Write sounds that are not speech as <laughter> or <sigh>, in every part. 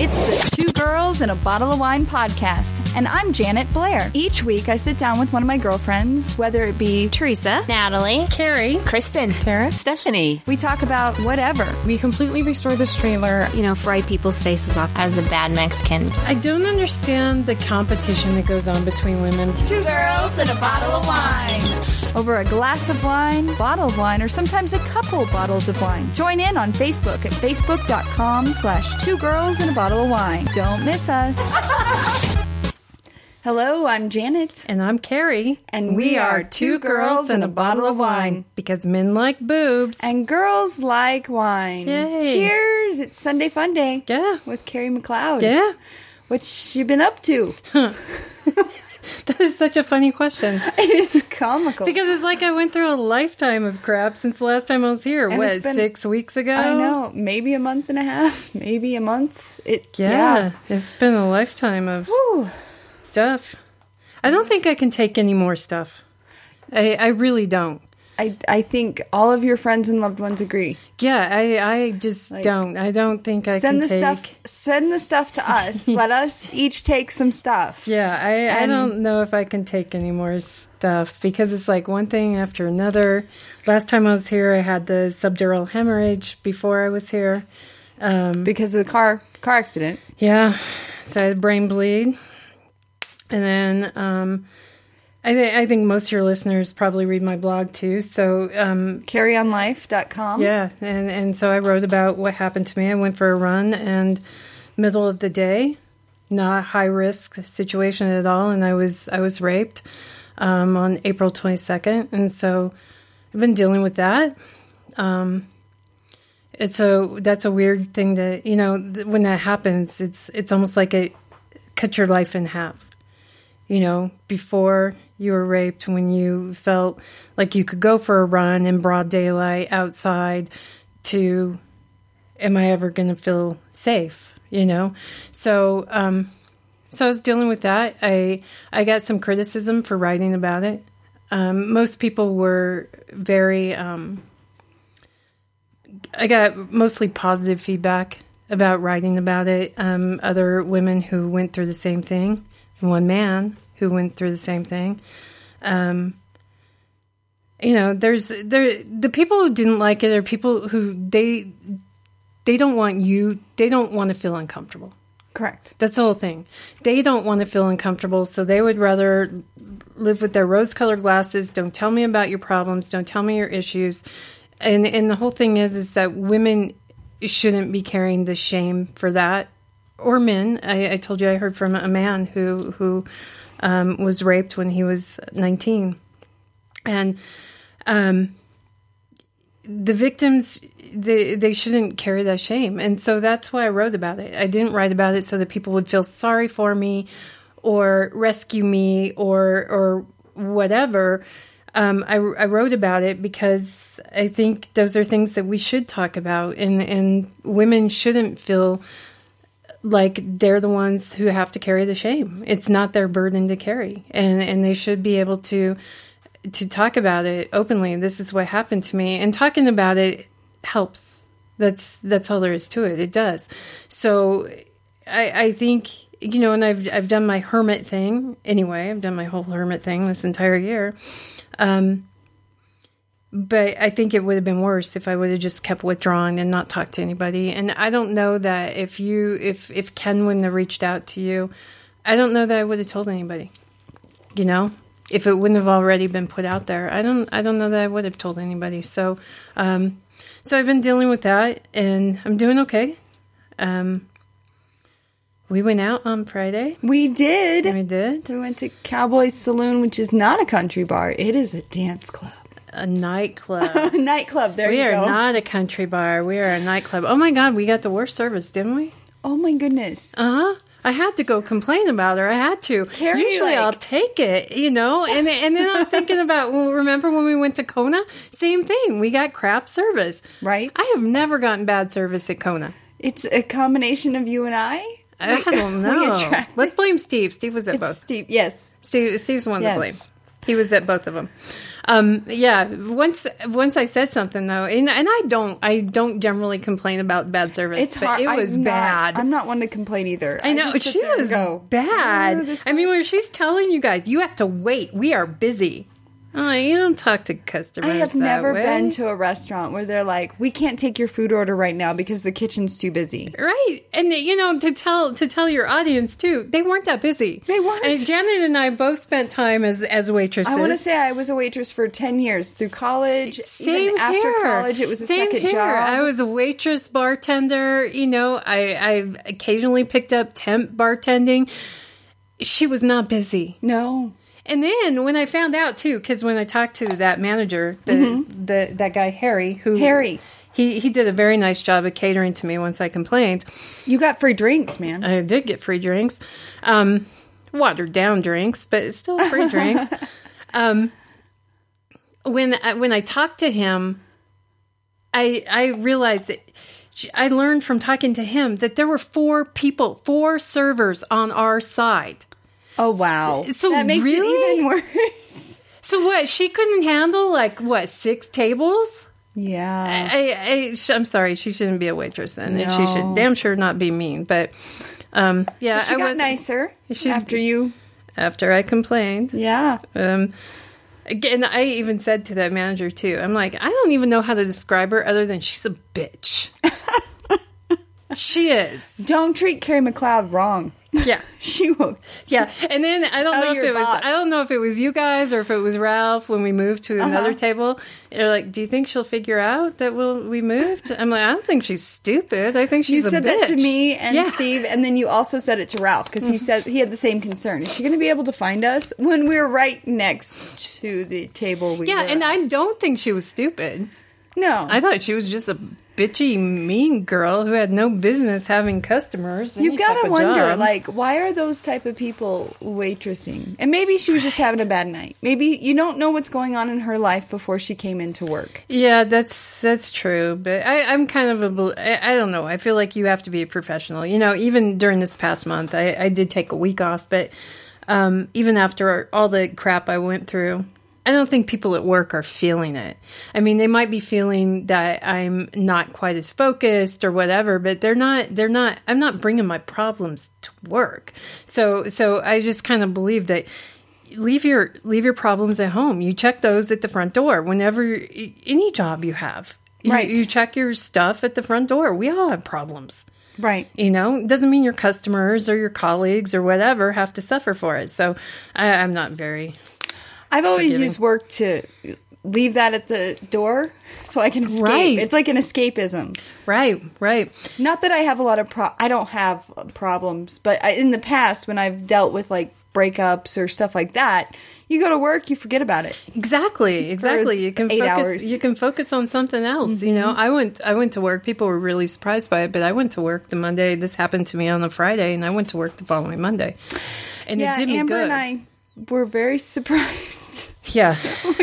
It's the Two Girls and a Bottle of Wine podcast, and I'm Janet Blair. Each week, I sit down with one of my girlfriends, whether it be Teresa, Natalie, Carrie, Kristen, Tara, Stephanie. we talk about whatever. We completely restore this trailer. You know, fry people's faces off as a bad Mexican. I don't understand the competition that goes on between women. Two girls and a bottle of wine. Over a glass of wine, bottle of wine, or sometimes a couple bottles of wine. Join in on Facebook at facebook.com slash two girls and a bottle of wine. Don't miss us. Hello, I'm Janet. And I'm Carrie. And we are two girls and a bottle of wine. Because men like boobs. And girls like wine. Yay. Cheers! It's Sunday Fun Day. Yeah. With Carrie McLeod. Yeah. What you been up to? <laughs> <laughs> That is such a funny question. <laughs> it is comical. Because it's like I went through a lifetime of crap since the last time I was here. And what, been- six weeks ago? I know, maybe a month and a half, maybe a month. It Yeah, yeah. It's been a lifetime of Whew. stuff. I don't think I can take any more stuff. I, I really don't. I I think all of your friends and loved ones agree. Yeah, I, I just don't. I don't think I can Send the take. stuff. Send the stuff to us. <laughs> Let us each take some stuff. Yeah, I, I don't know if I can take any more stuff because it's like one thing after another. Last time I was here, I had the subdural hemorrhage before I was here. Because of the car car accident. Yeah, so I had brain bleed. And then um, I, th- I think most of your listeners probably read my blog too. So um, Carryonlife.com. Yeah, and and so I wrote about what happened to me. I went for a run and middle of the day, not high risk situation at all, and I was I was raped um, on April twenty second, and so I've been dealing with that. Um, it's a that's a weird thing to you know th- when that happens. It's it's almost like it cut your life in half you know, before you were raped, when you felt like you could go for a run in broad daylight outside, to am I ever going to feel safe? You know, so um, so I was dealing with that. I I got some criticism for writing about it. Um, most people were very. Um, I got mostly positive feedback about writing about it. Um, other women who went through the same thing, one man who went through the same thing. Um, you know, there's there the people who didn't like it are people who they they don't want you they don't want to feel uncomfortable. Correct. That's the whole thing. They don't want to feel uncomfortable, so they would rather live with their rose-colored glasses. Don't tell me about your problems. Don't tell me your issues. And and the whole thing is is that women shouldn't be carrying the shame for that, or men. I, I told you I heard from a man who who um, was raped when he was nineteen, and um, the victims they they shouldn't carry that shame. And so that's why i wrote about it. I didn't write about it so that people would feel sorry for me or rescue me or or whatever. Um, I, I wrote about it because I think those are things that we should talk about, and, and women shouldn't feel like they're the ones who have to carry the shame. It's not their burden to carry, and and they should be able to to talk about it openly. This is what happened to me, and talking about it helps. That's that's all there is to it. It does. So I, I think you know, and I've I've done my hermit thing anyway. I've done my whole hermit thing this entire year. Um, but I think it would have been worse if I would have just kept withdrawing and not talked to anybody. And I don't know that if you if if Ken wouldn't have reached out to you, I don't know that I would have told anybody. You know, if it wouldn't have already been put out there, I don't I don't know that I would have told anybody. So, um, so I've been dealing with that, and I'm doing okay. Um, we went out on Friday. We did. We did We went to Cowboys Saloon, which is not a country bar. It is a dance club. A nightclub. <laughs> Nightclub. There We you are not a country bar. We are a nightclub. Oh my god, we got the worst service, didn't we? oh my goodness. Uh huh. I had to go complain about her. I had to. Carrie, Usually like- I'll take it, you know. And and then I was thinking about. <laughs> Well, remember when we went to Kona? Same thing. We got crap service. Right. I have never gotten bad service at Kona. It's a combination of you and I. I don't <laughs> know. Let's blame Steve. Steve was at It's both. Steve. Yes. Steve, Steve's one Yes. to blame. He was at both of them. Um, yeah. Once once I said something though, and, and I don't I don't generally complain about bad service. It's but hard. It was I'm not- bad. I'm not one to complain either. I know sit she was go, bad. "Oh, I mean, when she's telling you guys, you have to wait. We are busy. I'm you don't talk to customers. I have never way. been to a restaurant where they're like, "We can't take your food order right now because the kitchen's too busy." Right, and you know to tell to tell your audience too, they weren't that busy. They weren't. And Janet and I both spent time as as waitresses. I want to say I was a waitress for ten years through college. Same Even after here. college, it was a Same second here. job. I was a waitress, bartender. You know, I I occasionally picked up temp bartending. She was not busy. no. And then when I found out too, because when I talked to that manager, the, the that guy Harry, who Mm-hmm. Harry. he he did a very nice job of catering to me once I complained. You got free drinks, man. I did get free drinks, um, watered down drinks, but still free <laughs> drinks. Um, when I, when I talked to him, I I realized that. I learned from talking to him that there were four people, four servers on our side. Oh wow. So that makes really? it even <laughs> worse. So what? She couldn't handle like what six tables? Yeah. I, I, I'm sorry, she shouldn't be a waitress then. And She should damn sure not be mean. But um, yeah, she I got was nicer She- after you. after I complained. Yeah. Um, again, I even said to that manager too. I'm like, I don't even know how to describe her other than she's a bitch. <laughs> she is. Don't treat Carrie McLeod wrong. Yeah. <laughs> She will. Yeah, and then I don't know if it was I don't know if it was you guys or if it was Ralph when we moved to another Uh-huh. table. They're like, "Do you think she'll figure out that we'll, we moved?" I'm like, "I don't think she's stupid. I think You she's a said that to me and Yeah. Mm-hmm. Steve, and then you also said it to Ralph because he said he had the same concern. Is she going to be able to find us when we're right next to the table? We Yeah, and at? I don't think she was stupid. no, I thought she was just a bitchy, mean girl who had no business having customers. You've got to wonder, job. like, why are those type of people waitressing? And maybe she was just having a bad night. Maybe you don't know what's going on in her life before she came into work. Yeah, that's that's true, but I, I'm kind of a I, I don't know. I feel like you have to be a professional. You know, even during this past month, I, I did take a week off, but um, even after all the crap I went through, I don't think people at work are feeling it. I mean, they might be feeling that I'm not quite as focused or whatever, but they're not. They're not. I'm not bringing my problems to work. So, so I just kind of believe that leave your leave your problems at home. You check those at the front door whenever any job you have. You, Right. You check your stuff at the front door. We all have problems. Right. You know, it doesn't mean your customers or your colleagues or whatever have to suffer for it. So I, I'm not very. I've always Forgiving. used work to leave that at the door so I can escape. Right. It's like an escapism. Right, right. Not that I have a lot of pro. I don't have problems, but I, in the past when I've dealt with like breakups or stuff like that, you go to work, you forget about it. Exactly, exactly. You can eight focus. hours. Mm-hmm. You can focus on something else. You know, I went. I went to work. People were really surprised by it, but I went to work the Monday. This happened to me on the Friday, and I went to work the following Monday, and yeah, it did me Amber good. and I were very <laughs> surprised yeah,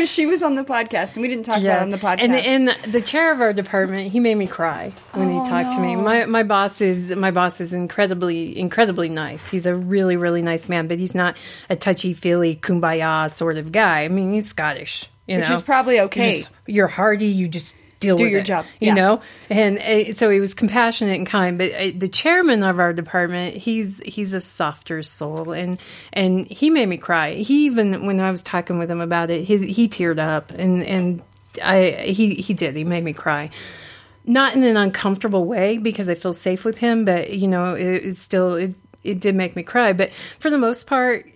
she was on the podcast, and we didn't talk about it on the podcast. And and the chair of our department, he made me cry when Oh, he talked to me. My my boss is my boss is incredibly incredibly nice. He's a really really nice man, but he's not a touchy feely kumbaya sort of guy. I mean, he's Scottish, you Which know, is probably okay. You're, just- you're hardy. You just deal Do with your it, job. you Yeah. know. And uh, so he was compassionate and kind. But uh, the chairman of our department, he's he's a softer soul, and and he made me cry. He even when I was talking with him about it, his, he teared up, and and I he he did. He made me cry. Not in an uncomfortable way because I feel safe with him, but you know, it, it still it it did make me cry. But for the most part,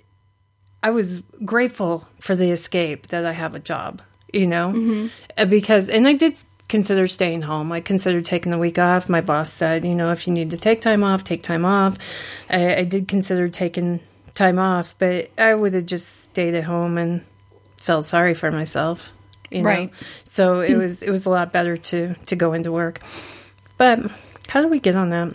I was grateful for the escape that I have a job, you know, Uh, because, and I did consider staying home. I considered taking the week off. My boss said, you know, if you need to take time off, take time off. I, I did consider taking time off, but I would have just stayed at home and felt sorry for myself, you know. Right. So it was it was a lot better to to go into work. But how do we get on that?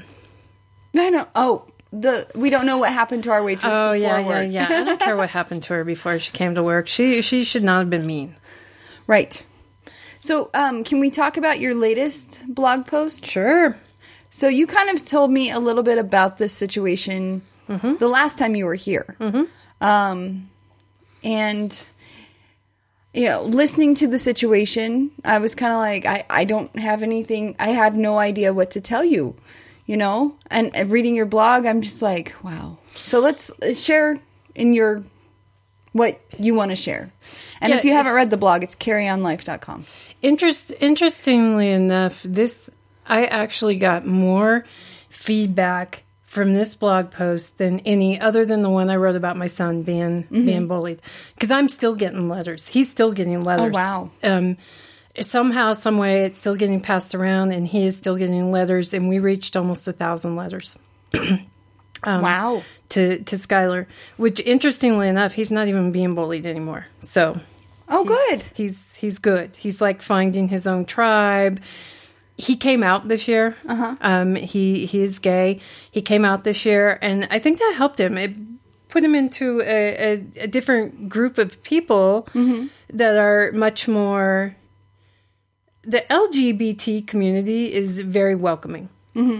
I don't. Oh, the we don't know what happened to our waitress. Oh before yeah, yeah, yeah. I don't care what happened to her before she came to work. She she should not have been mean. <laughs> Right. So, um, can we talk about your latest blog post? Sure. So, you kind of told me a little bit about this situation the last time you were here. Um, and you know, listening to the situation, I was kind of like, I, I don't have anything, I have no idea what to tell you, you know? And, and reading your blog, I'm just like, wow. So let's uh, share in your, what you want to share. And Yeah, if you haven't read the blog, it's carryonlife.com. Interest, interestingly enough, this I actually got more feedback from this blog post than any other than the one I wrote about my son being Mm-hmm. being bullied because I'm still getting letters. He's still getting letters. Oh, wow. Um, somehow, some way, it's still getting passed around, and he is still getting letters. And we reached almost a thousand letters <clears throat> Um, wow. to to Skylar, which interestingly enough, he's not even being bullied anymore. So Oh, good. he's he's good. He's like finding his own tribe. He came out this year. Uh-huh. Um, he he is gay. He came out this year, and I think that helped him. It put him into a, a, a different group of people that are much more. The LGBT community is very welcoming.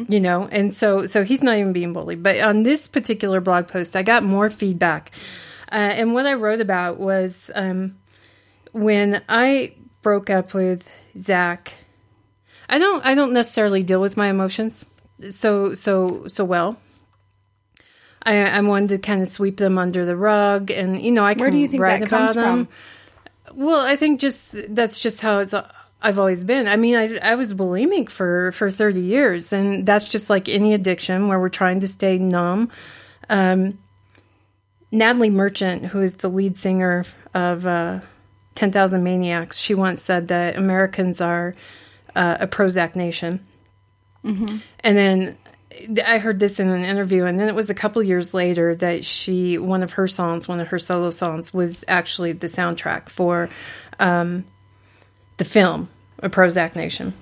You know, and so so he's not even being bullied. But on this particular blog post, I got more feedback, uh, and what I wrote about was um, when I broke up with Zach, I don't I don't necessarily deal with my emotions so so so well. I, I'm one to kind of sweep them under the rug, and you know I can Where do you think write that comes about them. from? Well, I think just that's just how it's. I've always been. I mean, I, I was bulimic for for thirty years, and that's just like any addiction where we're trying to stay numb. Um, Natalie Merchant, who is the lead singer of uh, Ten Thousand Maniacs, she once said that Americans are uh, a Prozac nation. And then I heard this in an interview, and then it was a couple years later that she, one of her songs, one of her solo songs, was actually the soundtrack for um, the film, A Prozac Nation.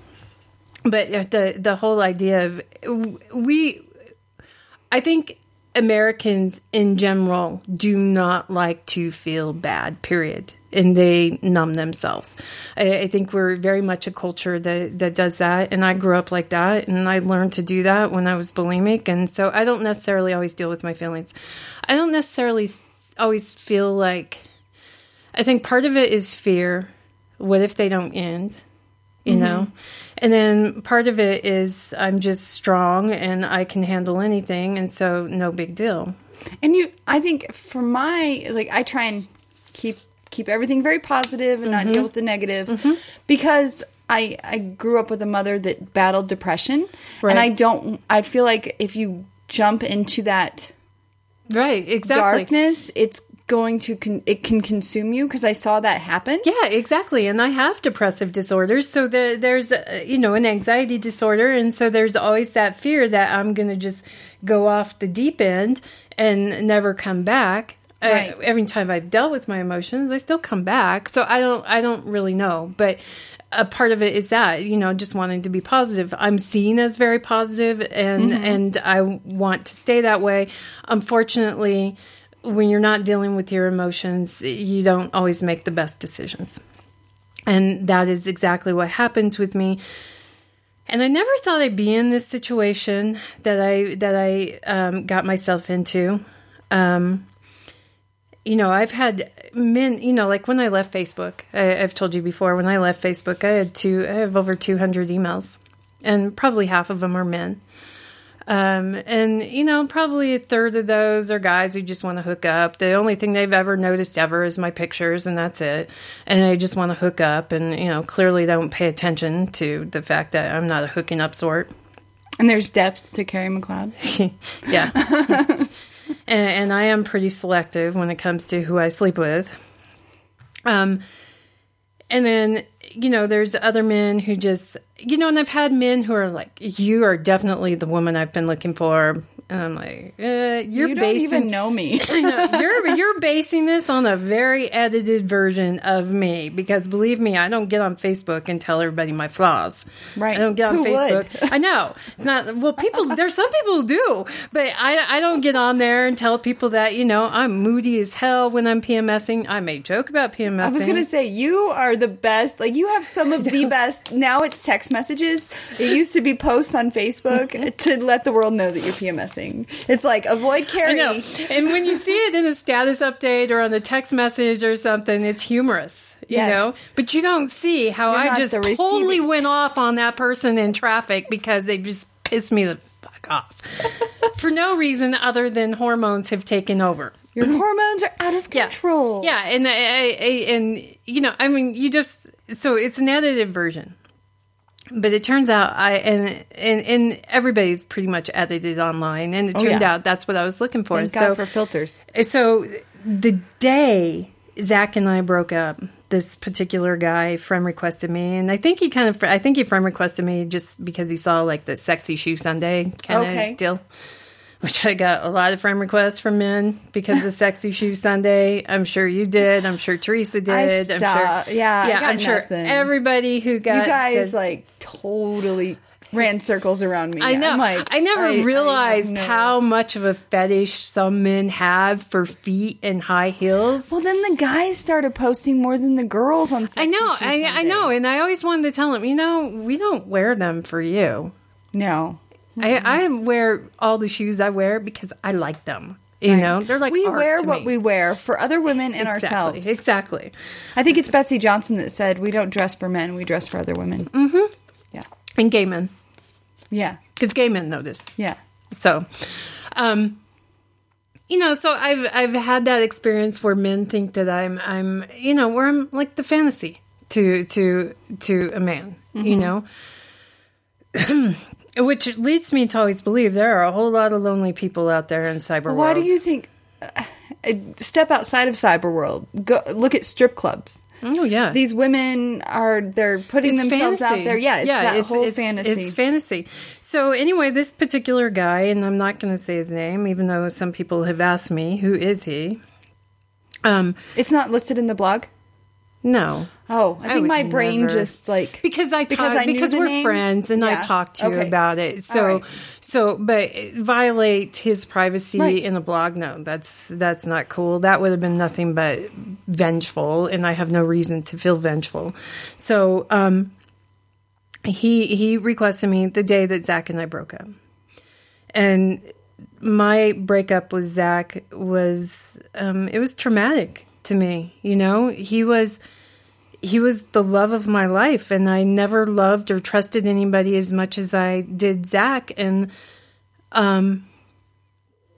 But the the whole idea of we, I think Americans in general do not like to feel bad. Period, and they numb themselves. I, I think we're very much a culture that that does that, and I grew up like that, and I learned to do that when I was bulimic, and so I don't necessarily always deal with my feelings. I don't necessarily th- always feel like. I think part of it is fear. What if they don't end? You know? Mm-hmm. And then part of it is I'm just strong and I can handle anything. And so no big deal. And you, I think for my like, I try and keep keep everything very positive and Mm-hmm. not deal with the negative because I I grew up with a mother that battled depression, Right. and I don't. I feel like if you jump into that Right. Exactly. darkness, it's going to con- it can consume you because I saw that happen. Yeah, exactly. And I have depressive disorders. So there, there's, uh, you know, an anxiety disorder. And so there's always that fear that I'm going to just go off the deep end and never come back. Right. every time I've dealt with my emotions, I still come back. So I don't, I don't really know. But a part of it is that, you know, just wanting to be positive. I'm seen as very positive and, and I want to stay that way. Unfortunately, when you're not dealing with your emotions, you don't always make the best decisions. And that is exactly what happened with me. And I never thought I'd be in this situation that I that I um, got myself into. Um, you know, I've had men. You know, like when I left Facebook, I, I've told you before. When I left Facebook, I had two. I have over two hundred emails, and probably half of them are men. Um, and you know, probably a third of those are guys who just want to hook up. The only thing they've ever noticed ever is my pictures, and that's it. And they just want to hook up, and you know, clearly don't pay attention to the fact that I'm not a hooking up sort. And there's depth to Carrie McLeod. <laughs> yeah. <laughs> and, and I am pretty selective when it comes to who I sleep with. Um, and then, you know, there's other men who just, you know, and I've had men who are like, you are definitely the woman I've been looking for. And I'm like, uh, you're You don't basing, even know me. <laughs> Know, you're you're basing this on a very edited version of me because believe me, I don't get on Facebook and tell everybody my flaws. Right. I don't get on Who would? Facebook. I know it's not well. People there's some people who do, but I I don't get on there and tell people that you know I'm moody as hell when I'm PMSing. I may joke about PMSing. I was gonna say you are the best. Like you have some of <laughs> the best. Now it's text messages. It used to be posts on Facebook <laughs> to let the world know that you're PMSing. It's like avoid I know. And when you see it in a status update or on a text message or something, it's humorous. you Yes. know. But you don't see how You're I just totally went off on that person in traffic because they just pissed me the fuck off <laughs> for no reason other than hormones have taken over. Your hormones are out of Yeah. control. Yeah, and I, I, and you know, I mean, you just so it's an edited version. But it turns out I and and, and everybody's pretty much edited online, and it oh, turned Oh, yeah. out that's what I was looking for. Thank so God for filters. so the day Zach and I broke up, this particular guy friend requested me, and I think he kind of I think he friend requested me just because he saw like the sexy shoe Sunday kind of Okay. deal. Which I got a lot of friend requests from men because of sexy <laughs> shoe Sunday. I'm sure you did. I'm sure Teresa did. I'm sure. Yeah, I yeah. I'm sure everybody who got You guys like totally ran circles around me. I know. I'm like, I never I- I realized no- how much of a fetish some men have for feet and high heels. Well, then the guys started posting more than the girls on. Sexy I know, I, I know, and I always wanted to tell them, you know, we don't wear them for you. No, I, I wear all the shoes I wear because I like them. You know, they're like we art wear to what me. we wear for other women and exactly, ourselves. Exactly. I think it's Betsey Johnson that said, "We don't dress for men; we dress for other women." Mm-hmm. Yeah, And gay men, yeah, because gay men notice. yeah. So, um, you know, so I've I've had that experience where men think that I'm I'm you know where I'm like the fantasy to to to a man, you know. <clears throat> Which leads me to always believe there are a whole lot of lonely people out there in cyber Why world. do you think? Uh, step outside of cyber world. Go look at strip clubs. Oh yeah, These women are they're putting It's themselves out there. Yeah, it's that it's, whole it's- fantasy. It's fantasy. So anyway, this particular guy, and I'm not going to say his name, even though some people have asked me, who is he? Um, It's not listed in the blog. No, Oh, I think would my brain never. just like because I because I because we're name? friends and I talked to you about it. So right. so but violate his privacy Right. in a blog. No, that's that's not cool. That would have been nothing but vengeful, and I have no reason to feel vengeful. So um, he he requested me the day that Zach and I broke up, and my breakup with Zach was um, it was traumatic to me. You know, he was he was the love of my life, and I never loved or trusted anybody as much as I did Zach, and um,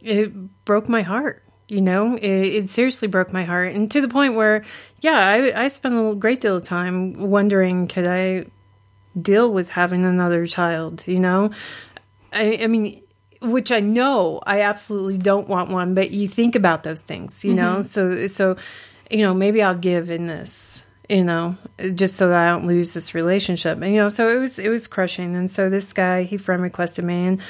it broke my heart. You know, it, it seriously broke my heart, and to the point where, yeah, I, I spent a great deal of time wondering, could I deal with having another child? You know, I, I mean, which I know I absolutely don't want one, but you think about those things, you know. So, so, you know, maybe I'll give in this, you know, just so that I don't lose this relationship. And you know, so it was it was crushing. And so this guy, he friend requested me, and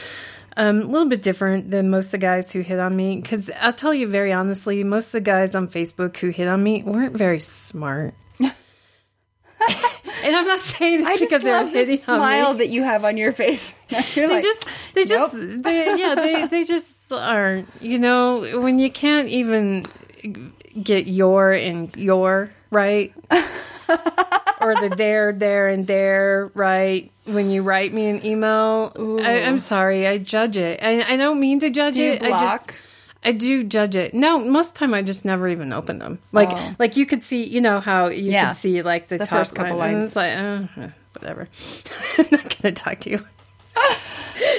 um, a little bit different than most of the guys who hit on me. Because I'll tell you very honestly, most of the guys on Facebook who hit on me weren't very smart. <laughs> and I'm not saying this I because they're hitting the on me smile that you have on your face. <laughs> They like, just they just nope. they, yeah they <laughs> they just aren't you know when you can't even get your and your right or the there there and there right when you write me an email I, i'm sorry i judge it I, I don't mean to judge Do you it i just? I do judge it. No, most of the time I just never even open them. Like, Oh. like you could see, you know how you Yeah. could see like the, The top first couple line, lines. Like, uh, whatever. <laughs> I'm not gonna talk to you.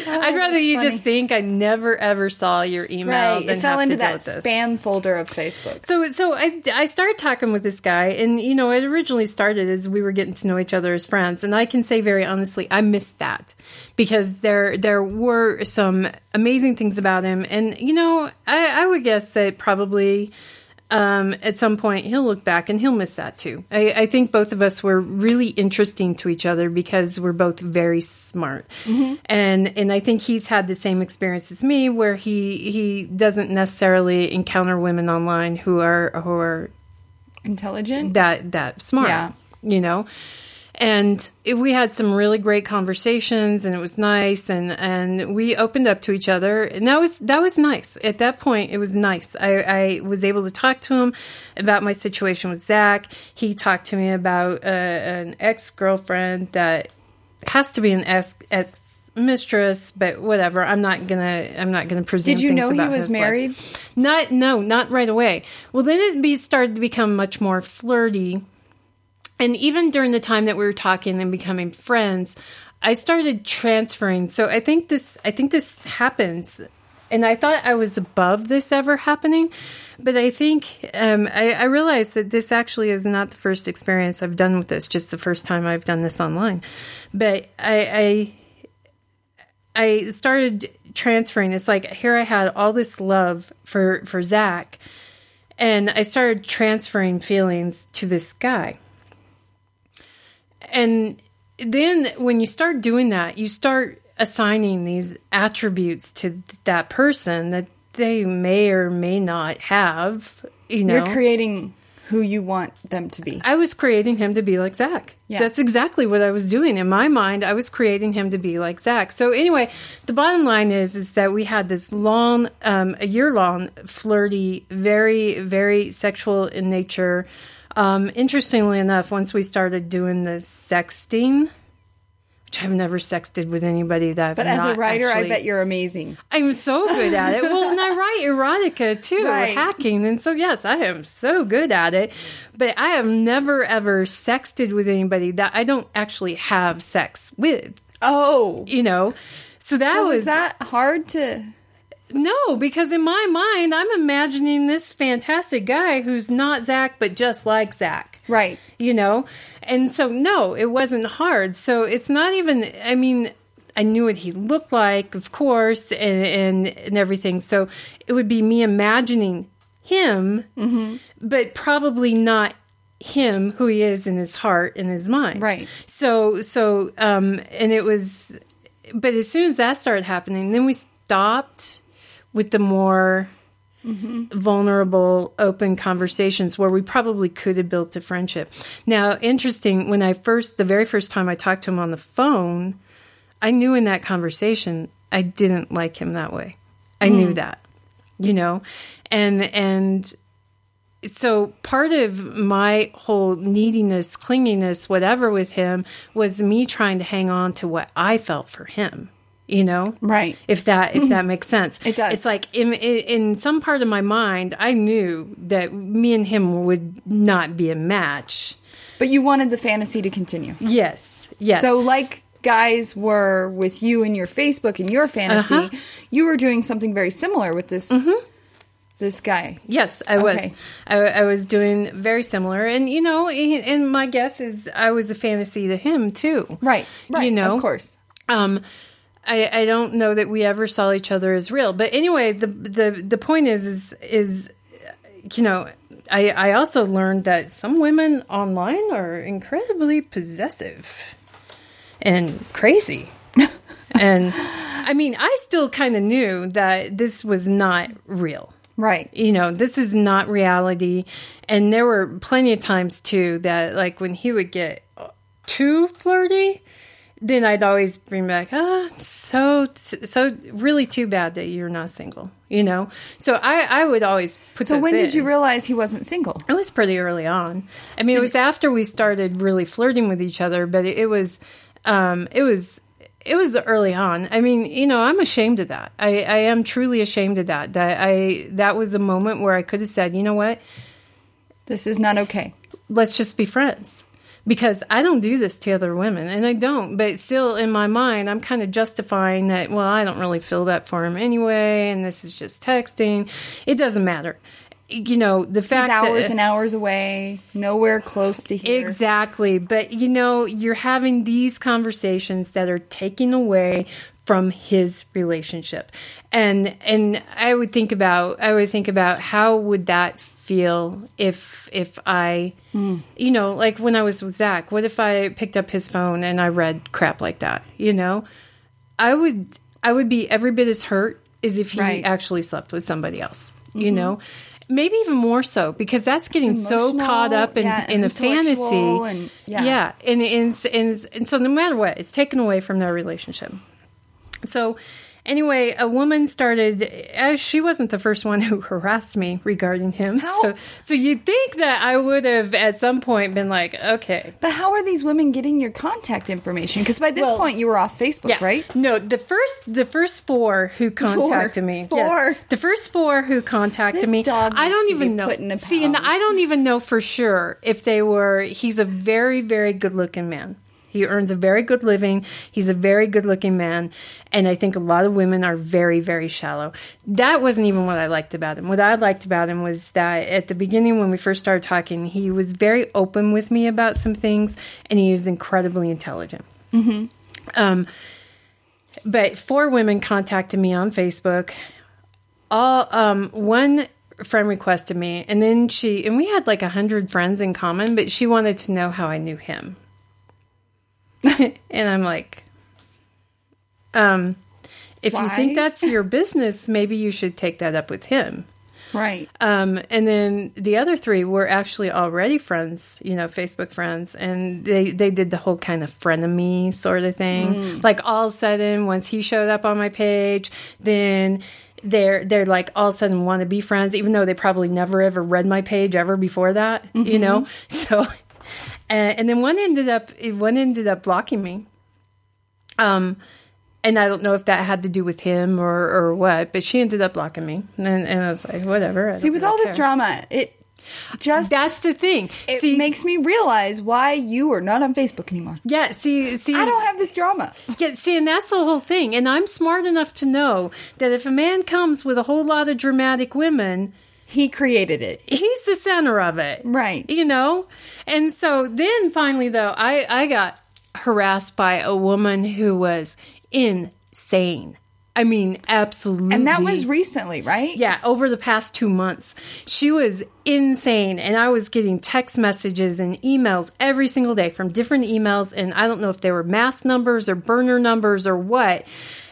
I'd rather you funny. just think I never ever saw your email right. than It fell have into that spam folder of Facebook. So, so I, I started talking with this guy, and you know, it originally started as we were getting to know each other as friends, and I can say very honestly, I missed that because there there were some amazing things about him, and you know, I, I would guess that probably. Um, at some point, he'll look back and he'll miss that too. I, I think both of us were really interesting to each other because we're both very smart, and and I think he's had the same experience as me, where he he doesn't necessarily encounter women online who are who are Intelligent. that that smart. Yeah. You know? And we had some really great conversations and it was nice and and we opened up to each other and that was that was nice. At that point it was nice. I, I was able to talk to him about my situation with Zach. He talked to me about uh, an ex-girlfriend that has to be an ex ex mistress, but whatever. I'm not gonna I'm not gonna presume. Did you know he was his life. married? Not no, not right away. Well, then it be started to become much more flirty and even during the time that we were talking and becoming friends, I started transferring. So I think this I think this happens and I thought I was above this ever happening, but I think um, I, I realized that this actually is not the first experience I've done with this. Just the first time I've done this online, but I, I I started transferring. It's like here I had all this love for for Zach, and I started transferring feelings to this guy. And then when you start doing that, you start assigning these attributes to that person that they may or may not have. You know, You're creating who you want them to be. I was creating him to be like Zach. Yeah. That's exactly what I was doing. In my mind, I was creating him to be like Zach. So anyway, the bottom line is is that we had this long, um, a year long, flirty, very, very sexual in nature. Um, interestingly enough, once we started doing the sexting, which I've never sexted with anybody that. I've But as a writer, actually- I bet you're amazing. I'm so good at it. Well, and I <laughs> write erotica too, Right. hacking. And so, yes, I am so good at it. But I have never ever sexted with anybody that I don't actually have sex with, Oh, you know? So that so was was that hard to? No, because in my mind, I'm imagining this fantastic guy who's not Zach, but just like Zach. Right. you know? And so no it wasn't hard. So it's not even i mean i knew what he looked like of course and and, and everything. So it would be me imagining him but probably not him who he is in his heart and his mind. Right. so so um and it was but as soon as that started happening then we stopped with the more mm-hmm. vulnerable, open conversations where we probably could have built a friendship. Now, interesting, when I first, the very first time I talked to him on the phone, I knew in that conversation I didn't like him that way. I knew mm. that, you know, and, and, so part of my whole neediness, clinginess, whatever with him was me trying to hang on to what I felt for him, you know? Right. if that if that makes sense It does. it's like in, in in some part of my mind i knew that me and him would not be a match But you wanted the fantasy to continue. yes yes So, like guys were with you in your Facebook and your fantasy, Uh-huh. you were doing something very similar with this this guy. yes i was I, I was doing very similar and you know and my guess is i was a fantasy to him too Right. Right. you know of course. Um, I, I don't know that we ever saw each other as real. But anyway, the the the point is is is you know, I I also learned that some women online are incredibly possessive and crazy. <laughs> and I mean, I still kind of knew that this was not real Right. you know, this is not reality. And there were plenty of times too that, like, when he would get too flirty, then I'd always bring back, ah, so, so really too bad that you're not single, you know? So I, I would always put So, when did you realize he wasn't single? It was pretty early on. I mean, it was after we started really flirting with each other, but it, it was, um, it was, it was early on. I mean, you know, I'm ashamed of that. I, I am truly ashamed of that. That I, that was a moment where I could have said, you know what, This is not okay. let's just be friends. Because I don't do this to other women, and I don't. But still, in my mind, I'm kind of justifying that. Well, I don't really feel that for him anyway, and this is just texting. It doesn't matter. You know, the He's fact that hours and hours away, nowhere close to here. Exactly. But you know, you're having these conversations that are taking away from his relationship. And and I would think about I would think about how would that feel if if I you know, like when I was with Zach, what if I picked up his phone and I read crap like that? You know? I would I would be every bit as hurt as if he Right. actually slept with somebody else. You know? Maybe even more so because that's getting so caught up in, yeah, in a fantasy. and- yeah. yeah. And, and, and, and so no matter what, it's taken away from their relationship. So Anyway, a woman started, as she wasn't the first one who <laughs> harassed me regarding him. How- So, so you'd think that I would have at some point been like, okay. But how are these women getting your contact information? Because by this Well, point you were off Facebook, right? No, the first the first four who contacted me. Four. Yes, the first four who contacted This me. dog I don't even know. put in a See, and. I don't even know for sure if they were. He's a very very good looking man. He earns a very good living. He's a very good looking man. And I think a lot of women are very, very shallow. That wasn't even what I liked about him. What I liked about him was that at the beginning, when we first started talking, he was very open with me about some things and he was incredibly intelligent. Um, but four women contacted me on Facebook. All um, one friend requested me, and then she and we had like a hundred friends in common, but she wanted to know how I knew him. <laughs> and I'm like, um, if you think that's your business, maybe you should take that up with him. Right. Um, and then the other three were actually already friends, you know, Facebook friends, and they they did the whole kind of frenemy sort of thing. Like all of a sudden, once he showed up on my page, then they're they're like all of a sudden want to be friends, even though they probably never ever read my page ever before that, you know. <laughs> So, and, and then one ended up one ended up blocking me. Um, and I don't know if that had to do with him or, or what, but she ended up blocking me, and, and I was like, whatever. I See, with really all this drama, it just that's the thing. it see, makes me realize why you are not on Facebook anymore. yeah, see, see, I don't have this drama. <laughs> yeah, see, and that's the whole thing. And I'm smart enough to know that if a man comes with a whole lot of dramatic women, He created it. he's the center of it, Right. You know. And so then finally, though, I I got harassed by a woman who was insane. I mean, absolutely. And that was recently, right? Yeah, over the past two months. She was insane. And I was getting text messages and emails every single day from different emails. And I don't know if they were mass numbers or burner numbers or what.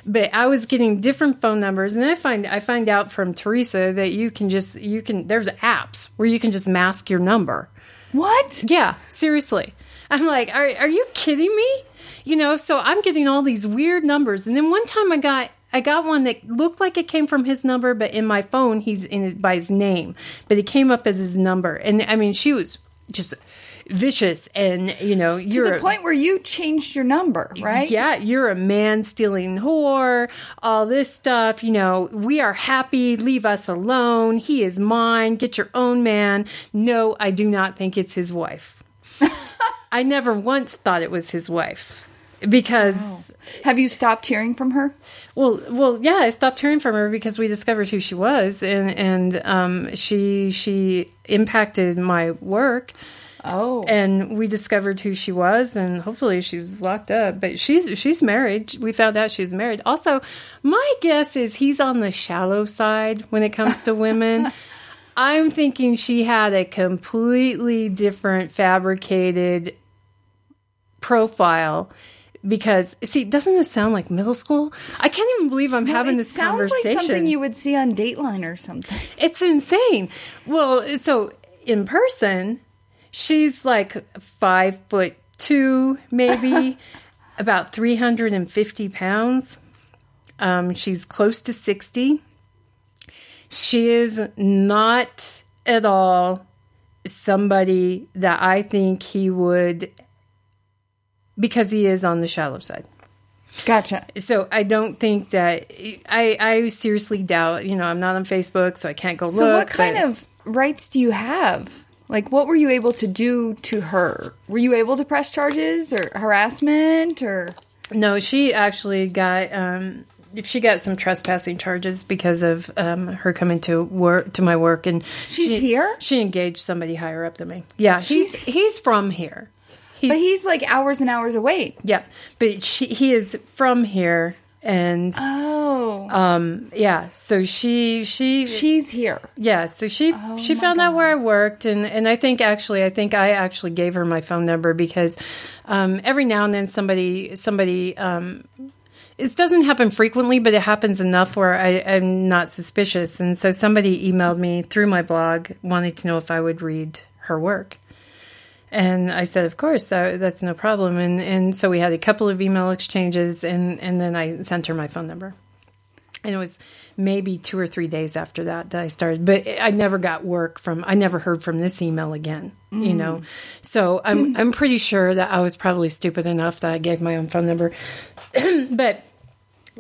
But I was getting different phone numbers, and I find I find out from Teresa that you can just you can there's apps where you can just mask your number. What? Yeah, seriously. I'm like, are, are you kidding me? You know, so I'm getting all these weird numbers. And then one time I got I got one that looked like it came from his number, but in my phone he's in it by his name. But it came up as his number. And I mean, she was just vicious and you know, To you're the a- point where you changed your number, right? yeah, you're a man stealing whore, all this stuff. You know, we are happy, leave us alone. He is mine, get your own man. No, I do not think it's his wife. <laughs> I never once thought it was his wife. Because Have you stopped hearing from her? well, well, yeah, I stopped hearing from her because we discovered who she was, and and um, she she impacted my work, Oh. and we discovered who she was and hopefully she's locked up but she's she's married. We found out she's married. Also my guess is he's on the shallow side when it comes to women. <laughs> I'm thinking she had a completely different fabricated profile because see doesn't this sound like middle school i can't even believe i'm having it this sounds conversation like something you would see on Dateline or something. it's insane. Well, so in person, she's like five foot two, maybe <laughs> about 350 pounds. Um, she's close to 60. She is not at all somebody that I think he would, because he is on the shallow side Gotcha. so I don't think that I I seriously doubt. You know, I'm not on Facebook, so I can't go So, look. what kind but- of rights do you have? Like, what were you able to do to her? Were you able to press charges or harassment or? No, she actually got um she got some trespassing charges because of um her coming to work to my work and She's she, here? She engaged somebody higher up than me. Yeah, he's he's from here. He's, But he's like hours and hours away. yeah, but she he is from here and Oh, um yeah, so she she she's here. Yeah, so she Oh she found out where I worked, and and I think actually I think I actually gave her my phone number because um, every now and then somebody somebody um, it doesn't happen frequently, but it happens enough where I, I'm not suspicious, and so somebody emailed me through my blog wanting to know if I would read her work. And I said, of course, that, that's no problem. And and so we had a couple of email exchanges, and and then I sent her my phone number. and it was maybe two or three days after that that I started. But I never got work from. I never heard from this email again. You mm. know, so I'm I'm pretty sure that I was probably stupid enough that I gave my own phone number. <clears throat> but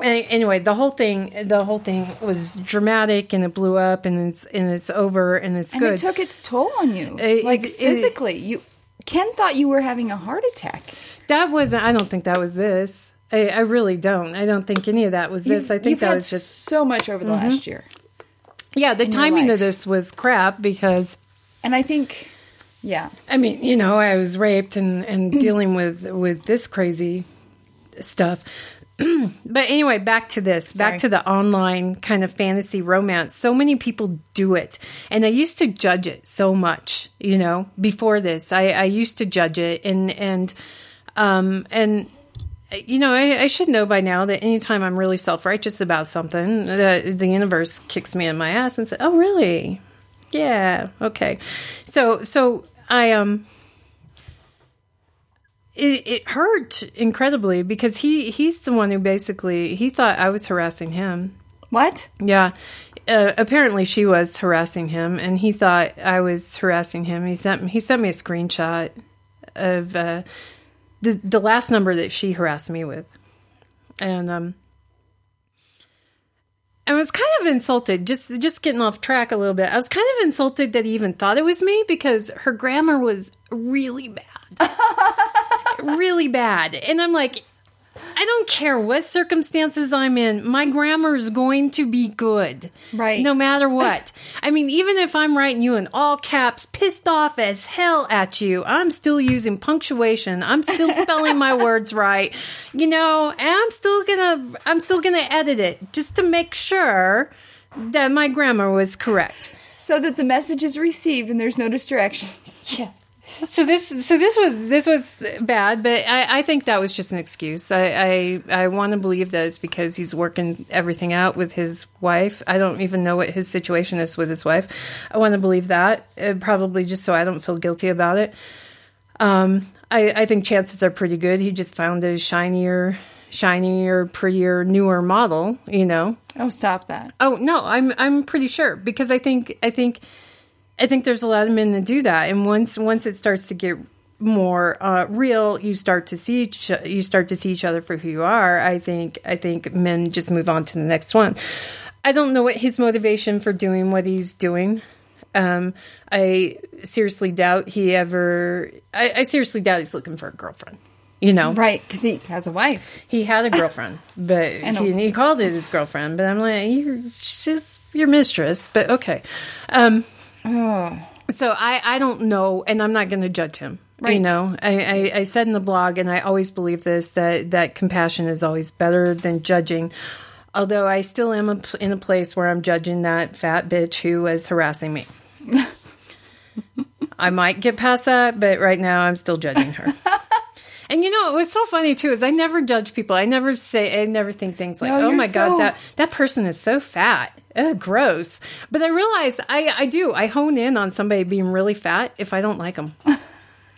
anyway, the whole thing the whole thing was dramatic and it blew up and it's and it's over and it's And good. it took its toll on you, It- like it- it- physically. you Ken thought you were having a heart attack. that wasn't. I don't think that was this. I, I really don't. I don't think any of that was this. I think You've that was just so much over the mm-hmm. last year, yeah. The timing of this was crap because and I think, yeah, I mean, you know, I was raped and and <clears throat> dealing with with this crazy stuff. <clears throat> but anyway, back to this, Sorry. back to the online kind of fantasy romance. So many people do it, and I used to judge it so much. You know, before this, I, I used to judge it, and and um and you know, I, I should know by now that anytime I'm really self righteous about something, the, the universe kicks me in my ass and says, "Oh, really? Yeah, okay." So, so I um, it, it hurt incredibly because he he's the one who basically he thought I was harassing him. what? Yeah. Uh, apparently she was harassing him and he thought I was harassing him. He sent he sent me a screenshot of uh, the the last number that she harassed me with. And um I was kind of insulted, just just getting off track a little bit. I was kind of insulted that he even thought it was me because her grammar was really bad. <laughs> really bad. And I'm like, I don't care what circumstances I'm in, my grammar is going to be good. Right. No matter what. I mean, even if I'm writing you in all caps, pissed off as hell at you, I'm still using punctuation. I'm still spelling my words right. You know, and I'm still gonna I'm still gonna edit it just to make sure that my grammar was correct. So that the message is received and there's no distractions. Yeah. So this, so this was this was bad, but I, I think that was just an excuse. I I, I want to believe that it's because he's working everything out with his wife. I don't even know what his situation is with his wife. I want to believe that, uh, probably just so I don't feel guilty about it. Um, I I think chances are pretty good. He just found a shinier, shinier, prettier, newer model. You know, Oh, stop that. Oh no, I'm I'm pretty sure because I think I think I think there's a lot of men that do that, and once once it starts to get more uh, real, you start to see each, you start to see each other for who you are. I think I think men just move on to the next one. I don't know what his motivation for doing what he's doing. Um, I seriously doubt he ever. I, I seriously doubt he's looking for a girlfriend. You know, Right, because he has a wife. he had a girlfriend, <laughs> but he, he called it his girlfriend. But I'm like, you're she's your mistress. But okay. Um, <sighs> So I I don't know, and I'm not going to judge him. You know, I, I I said in the blog, and I always believe this that that compassion is always better than judging. Although I still am a, in a place where I'm judging that fat bitch who was harassing me. <laughs> I might get past that, but right now I'm still judging her. <laughs> And you know what's so funny too is I never judge people. I never say I never think things like, No, "Oh my so- god, that that person is so fat, Ugh, gross." But I realize I I do I hone in on somebody being really fat if I don't like them.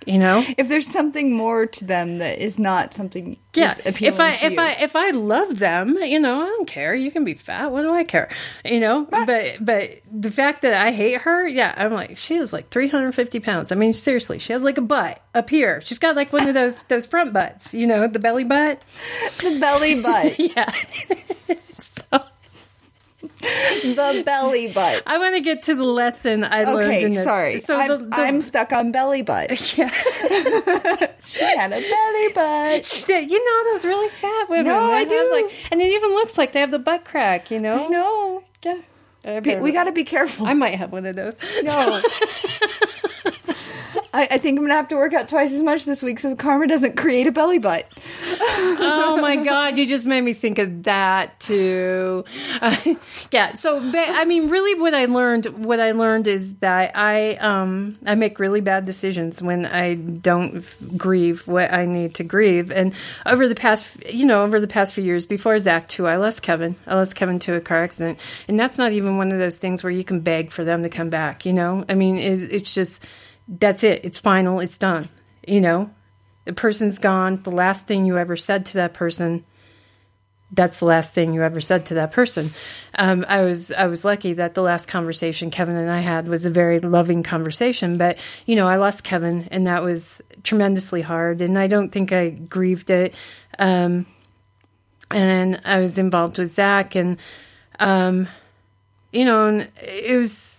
You know, <laughs> If there's something more to them that is not something yeah. If I if you. I if I love them, you know, I don't care. You can be fat. What do I care? You know. But but the fact that I hate her, yeah, I'm like she is like 350 pounds. I mean, seriously, she has like a butt up here. She's got like one of those those front butts. You know, the belly butt. the belly <laughs> butt, Yeah. <laughs> so the belly butt. I want to get to the lesson I learned Okay, sorry. So I'm, the, the, I'm stuck on belly butt. <laughs> yeah. <laughs> She had a belly butt. She said, you know those really fat women. No, I do. Like, and it even looks like they have the butt crack. You know. No, Yeah. We, got to be careful. I might have one of those. no. <laughs> I, I think I'm gonna have to work out twice as much this week so Karma doesn't create a belly butt. oh my <laughs> god, you just made me think of that too. Uh, <laughs> yeah, so but, I mean, really, what I learned, what I learned is that I um I make really bad decisions when I don't f- grieve what I need to grieve. And over the past, you know, over the past few years, before Zach too, I lost Kevin. I lost Kevin to a car accident, and that's not even one of those things where you can beg for them to come back. You know, I mean, it's, it's just that's it. It's final. It's done. You know, the person's gone. The last thing you ever said to that person that's the last thing you ever said to that person. Um, I was I was lucky that the last conversation Kevin and I had was a very loving conversation. But you know, I lost Kevin, and that was tremendously hard. And I don't think I grieved it. Um, and I was involved with Zach, and um, you know, and it was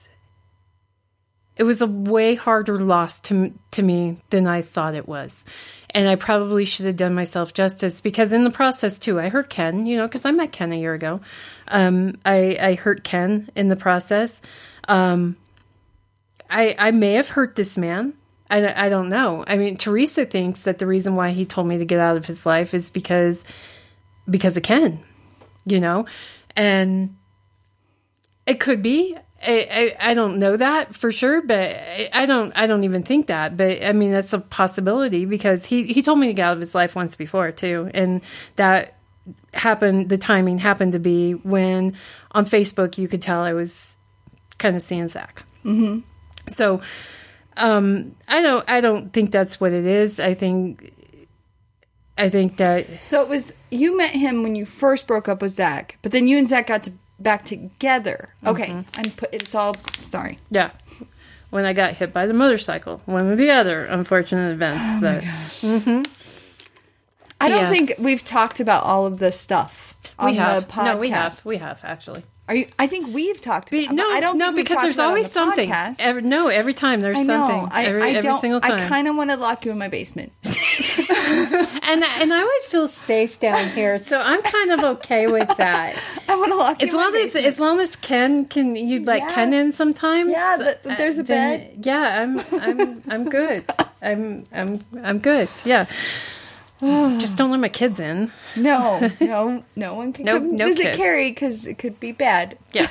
it was a way harder loss to to me than I thought it was. And I probably should have done myself justice because in the process too, I hurt Ken. You know, because I met Ken a year ago. Um, I I hurt Ken in the process. Um, I I may have hurt this man. I, I don't know. I mean, Teresa thinks that the reason why he told me to get out of his life is because because of Ken, you know, and it could be. I, I, I don't know that for sure, but I, I don't I don't even think that. But I mean that's a possibility because he he told me to get out of his life once before too, and that happened. The timing happened to be when on Facebook you could tell I was kind of seeing Zach. Mm-hmm. So um, I don't I don't think that's what it is. I think I think that So it was you met him when you first broke up with Zach, but then you and Zach got to back together. Okay, mm-hmm. I'm put. It's all sorry. yeah. When I got hit by the motorcycle, one of the other unfortunate events Oh that mm-hmm. I don't Yeah. think we've talked about all of this stuff on we have. the podcast. No, we have. We have actually. Are you? I think we've talked. About no, I don't. no, think because there's about it on always the something. Every, no, every time there's I know. something. I, every I every don't. single time. I kind of want to lock you in my basement. <laughs> <laughs> and and I would feel safe down here, so I'm kind of okay with that. <laughs> I want to lock you As in long my as basement. as long as Ken can you like Yeah. Ken in sometimes. Yeah, th- th- there's a then- bed. Yeah, I'm I'm I'm good. I'm I'm I'm good. Yeah. Just don't let my kids in. no, no, no one can No- come no visit kids. Carrie because it could be bad. Yeah.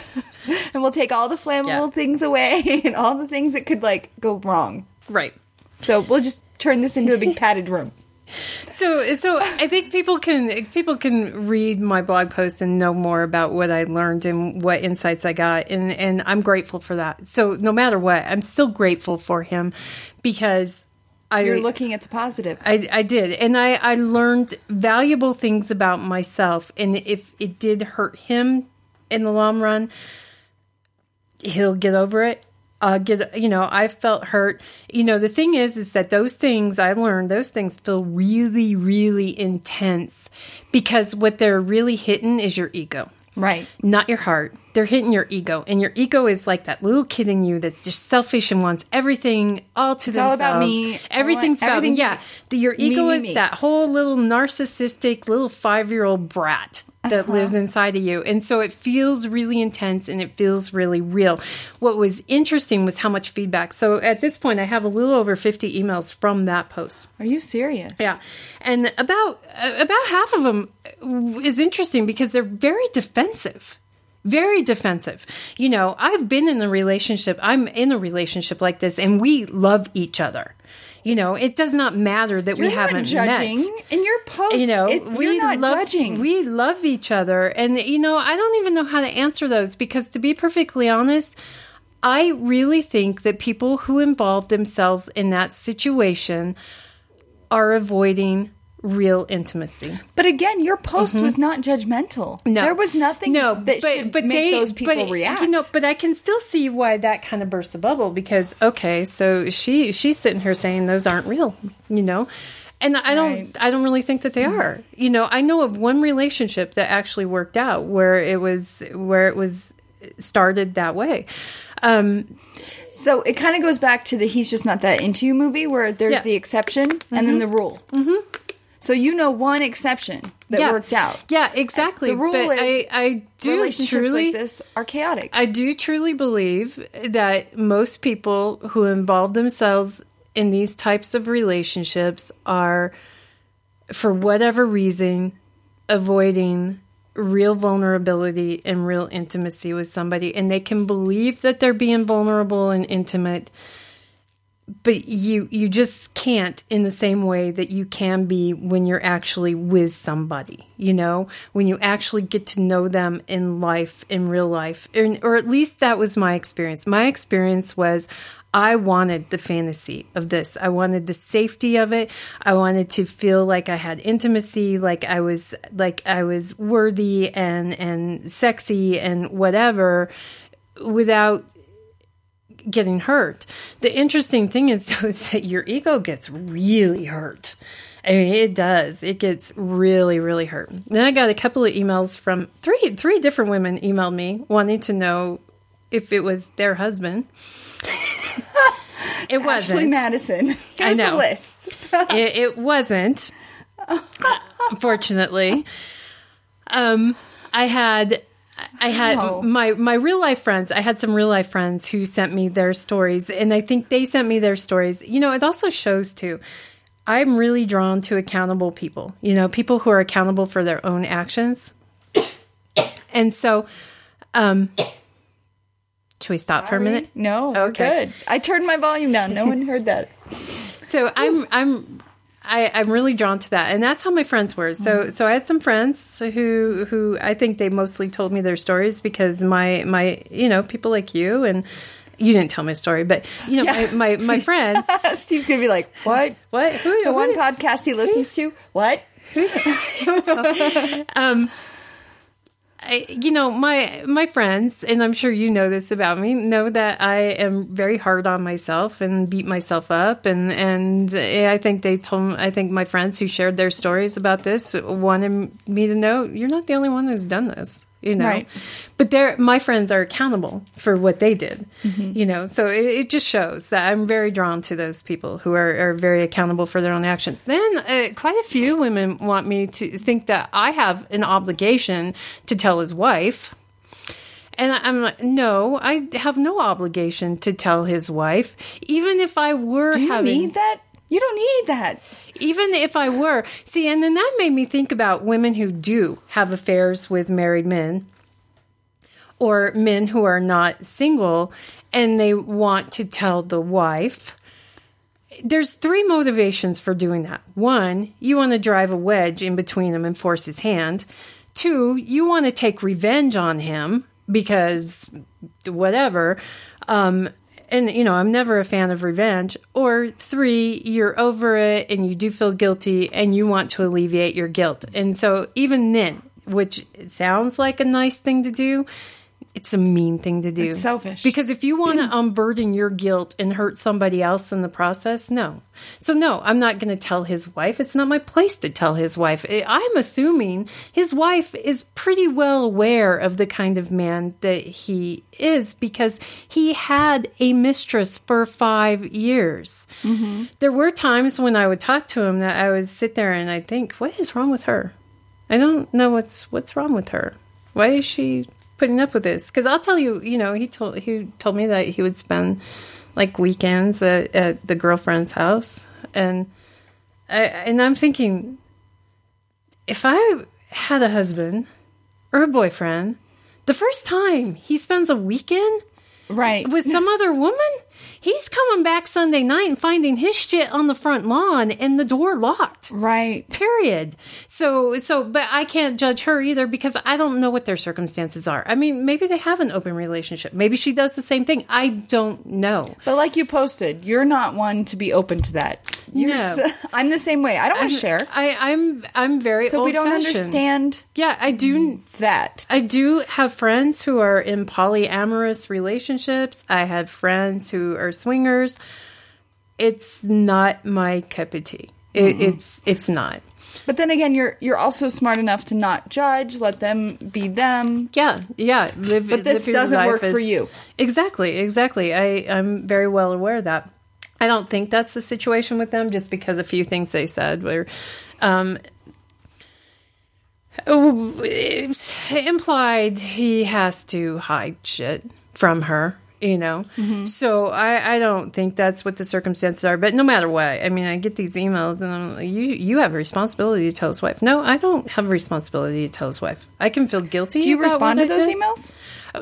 <laughs> and we'll take all the flammable Yeah. things away <laughs> and all the things that could like go wrong. Right. So we'll just turn this into a big padded room. <laughs> So, so I think people can people can read my blog post and know more about what I learned and what insights I got, and and I'm grateful for that. So, no matter what, I'm still grateful for him because I You're looking at the positive. I, I did, and I, I learned valuable things about myself. And if it did hurt him in the long run, he'll get over it. Uh, get you know, I felt hurt. You know, the thing is, is that those things I learned, those things feel really, really intense because what they're really hitting is your ego right. not your heart. They're hitting your ego, and your ego is like that little kid in you that's just selfish and wants everything all to all themselves. about me. Everything's about everything me. Yeah, the, your ego me, is me. that whole little narcissistic little five year old brat that Uh-huh. lives inside of you, and so it feels really intense and it feels really real. What was interesting was how much feedback. So at this point, I have a little over fifty emails from that post. Are you serious? Yeah, and about uh, about half of them is interesting because they're very defensive. Very defensive. You know, I've been in a relationship. I'm in a relationship like this, and we love each other. You know, it does not matter that You're we haven't judging met in your post. you know it, we love judging. we love each other and you know i don't even know how to answer those because to be perfectly honest i really think that people who involve themselves in that situation are avoiding real intimacy but again, your post was not judgmental. Mm-hmm. no there was nothing no that should make those people but, react. you know but i can still see why that kind of bursts the bubble because okay so she she's sitting here saying those aren't real you know and i don't Right. i don't really think that they are you know i know of one relationship that actually worked out where it was where it was started that way um So it kind of goes back to the "He's just not that into you" movie, where there's Yeah. the exception and then the rule. Mm-hmm. So you know one exception that yeah. worked out. yeah exactly The rule but is i i do Relationships truly like this are chaotic. I do truly believe that most people who involve themselves in these types of relationships are, for whatever reason, avoiding real vulnerability and real intimacy with somebody. And they can believe that they're being vulnerable and intimate. But you you just can't in the same way that you can be when you're actually with somebody, you know, when you actually get to know them in life, in real life, and, or at least that was my experience. My experience was I wanted the fantasy of this. I wanted the safety of it. I wanted to feel like I had intimacy, like I was like I was worthy and and sexy and whatever without getting hurt. The interesting thing is <laughs> though is that your ego gets really hurt. I mean, it does. It gets really, really hurt. Then I got a couple of emails from three three different women emailed me wanting to know if it was their husband. <laughs> it wasn't. Ashley Madison. Here's know. the list. <laughs> it, it wasn't. Unfortunately, um, I had. I had my my real life friends. I had some real life friends who sent me their stories, and I think they sent me their stories. You know, it also shows too. I'm really drawn to accountable people. You know, people who are accountable for their own actions. <coughs> And so, um, should we stop for a minute? No, Okay. good. I turned my volume down. No one <laughs> heard that. so I'm I'm I, I'm really drawn to that, and that's how my friends were. So mm-hmm. so I had some friends who who I think they mostly told me their stories because my my you know people like you and you didn't tell me a story, but you know Yeah. my, my my friends. <laughs> Steve's gonna be like, "What? What who The one who- podcast he listens to? What? <laughs> <laughs> Um, I, you know my my friends and i'm sure you know this about me know that i am very hard on myself and beat myself up. And and eh, i think they told i think my friends who shared their stories about this wanted me to know you're not the only one who's done this you know? Right. but they're my friends are accountable for what they did you know? So it, it just shows that i'm very drawn to those people who are, are very accountable for their own actions. Then uh, quite a few women want me to think that i have an obligation to tell his wife. And I'm like, no, I have no obligation to tell his wife, even if I were Do you having need that? You don't need that. even if I were. See, and then that made me think about women who do have affairs with married men or men who are not single and they want to tell the wife. There's three motivations for doing that. One, you want to drive a wedge in between him and force his hand. Two, you want to take revenge on him because whatever. Um, and you know, I'm never a fan of revenge. Or three, you're over it and you do feel guilty and you want to alleviate your guilt. And so even then, which sounds like a nice thing to do, it's a mean thing to do. It's selfish. Because if you want to unburden your guilt and hurt somebody else in the process, no. So no, I'm not going to tell his wife. It's not my place to tell his wife. I- I'm assuming his wife is pretty well aware of the kind of man that he is because he had a mistress for five years. Mm-hmm. There were times when I would talk to him that I would sit there and I'd think, what is wrong with her? I don't know what's what's wrong with her. Why is she putting up with this? Because I'll tell you, you know, he told he told me that he would spend like weekends at, at the girlfriend's house, and I and I'm thinking, if I had a husband or a boyfriend, the first time he spends a weekend Right. with some other woman, he's coming back Sunday night and finding his shit on the front lawn and the door locked right. period so so but i can't judge her either because i don't know what their circumstances are i mean maybe they have an open relationship maybe she does the same thing i don't know But like you posted, you're not one to be open to that. You're No. s- <laughs> I'm the same way. I don't want to share. i i'm i'm very So we don't old-fashioned. understand yeah i do that. I do have friends who are in polyamorous relationships. I have friends who are swingers. It's not my cup of tea. It, It's it's not. But then again, you're you're also smart enough to not judge, let them be them. Yeah, yeah. Live, But this doesn't work for you. Exactly, exactly. I, I'm very well aware of that. I don't think that's the situation with them just because a few things they said were um, oh, implied he has to hide shit from her. You know, Mm-hmm. so I, I don't think that's what the circumstances are. But no matter what, I mean, I get these emails, and I'm like, you you have a responsibility to tell his wife. No, I don't have a responsibility to tell his wife. I can feel guilty. Do you about respond to I those did. emails?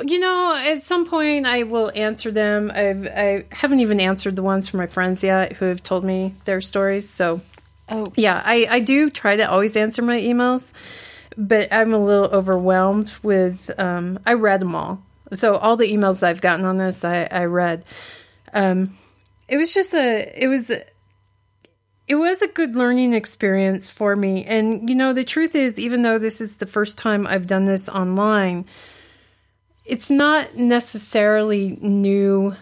You know, at some point I will answer them. I've I haven't even answered the ones from my friends yet who have told me their stories. So Oh, yeah, I, I do try to always answer my emails, but I'm a little overwhelmed with um I read them all. So all the emails I've gotten on this I, I read. Um it was just a it was it was a good learning experience for me. And you know, the truth is even though this is the first time I've done this online, it's not necessarily new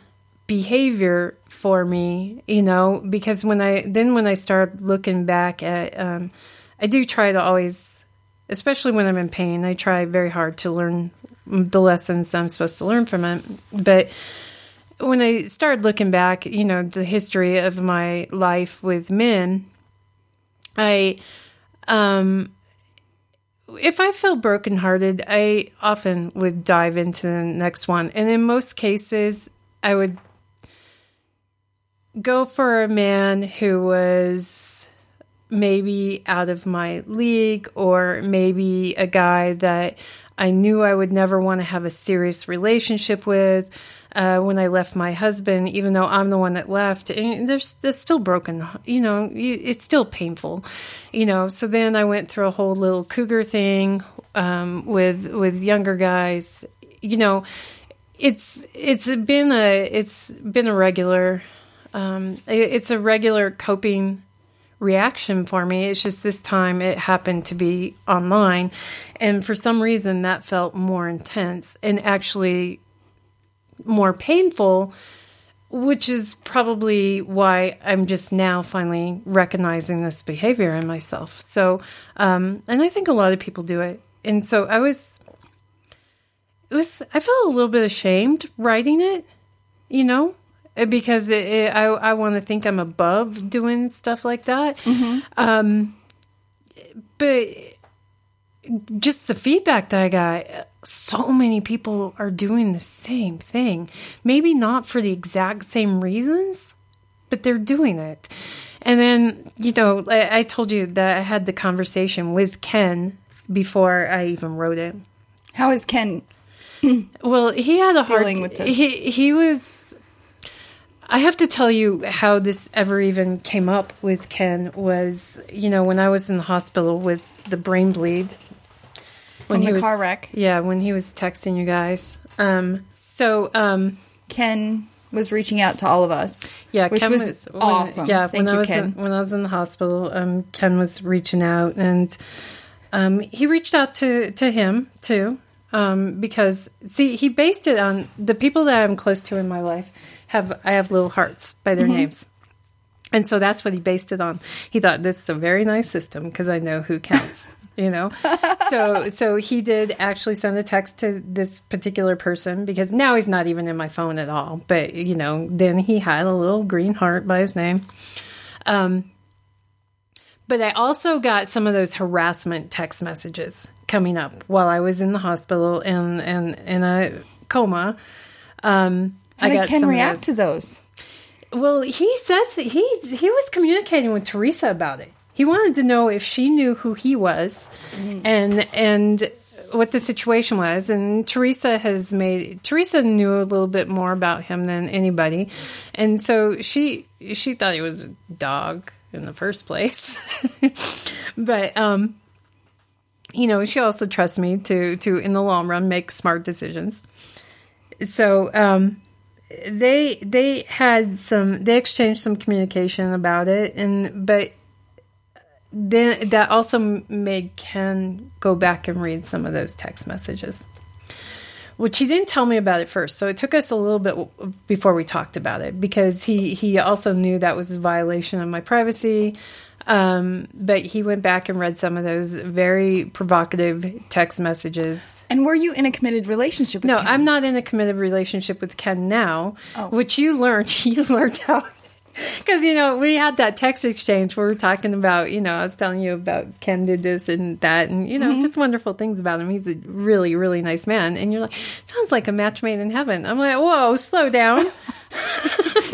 behavior for me, you know, because when I then when I start looking back at um I do try to always especially when I'm in pain, I try very hard to learn the lessons I'm supposed to learn from it. But when I started looking back, you know, the history of my life with men, I, um, if I felt brokenhearted, I often would dive into the next one. And in most cases, I would go for a man who was maybe out of my league or maybe a guy that I knew I would never want to have a serious relationship with. Uh, when I left my husband, even though I'm the one that left, and there's that's still broken. You know, it's still painful. You know, so then I went through a whole little cougar thing um, with with younger guys. You know, it's it's been a it's been a regular um, it, it's a regular coping reaction for me. It's just this time it happened to be online. And for some reason, that felt more intense and actually more painful, which is probably why I'm just now finally recognizing this behavior in myself. So, um, and I think a lot of people do it. And so I was, it was, I felt a little bit ashamed writing it, you know? Because it, it, I I want to think I'm above doing stuff like that. Mm-hmm. Um, but just the feedback that I got, so many people are doing the same thing. Maybe not for the exact same reasons, but they're doing it. And then, you know, I, I told you that I had the conversation with Ken before I even wrote it. How is Ken? well, he had a hard dealing with this. He he was I have to tell you how this ever even came up with Ken was, you know, when I was in the hospital with the brain bleed. When he the was, car wreck. Yeah, when he was texting you guys. Um, so, um, Ken was reaching out to all of us. yeah, which Ken was, when- awesome. yeah, Thank when I was Ken. In, when I was in the hospital, um, Ken was reaching out, and um, he reached out to to him too, um, because see, he based it on the people that I'm close to in my life have I have little hearts by Mm-hmm. their names. And so that's what he based it on. He thought this is a very nice system because I know who counts, <laughs> you know. so so he did actually send a text to this particular person because now he's not even in my phone at all. But you know, then he had a little green heart by his name. Um, but I also got some of those harassment text messages coming up while I was in the hospital and and in a coma. Um, How I did got Ken some of react to those? Well, he says he he was communicating with Teresa about it. He wanted to know if she knew who he was, and and what the situation was. And Teresa has made Teresa knew a little bit more about him than anybody, and so she she thought he was a dog in the first place, <laughs> but um, you know, she also trusts me to to in the long run make smart decisions. So um they they had some they exchanged some communication about it and but then that also made Ken go back and read some of those text messages which he didn't tell me about it first so it took us a little bit before we talked about it because he he also knew that was a violation of my privacy um, but he went back and read some of those very provocative text messages And were you in a committed relationship with no, Ken? I'm not in a committed relationship with Ken now, Oh. which you learned. <laughs> You learned how. <laughs> Because, you know, we had that text exchange where we were talking about, you know, I was telling you about Ken did this and that, and, you know, Mm-hmm. just wonderful things about him. He's a really, really nice man. And you're like, sounds like a match made in heaven. I'm like, whoa, slow down. <laughs>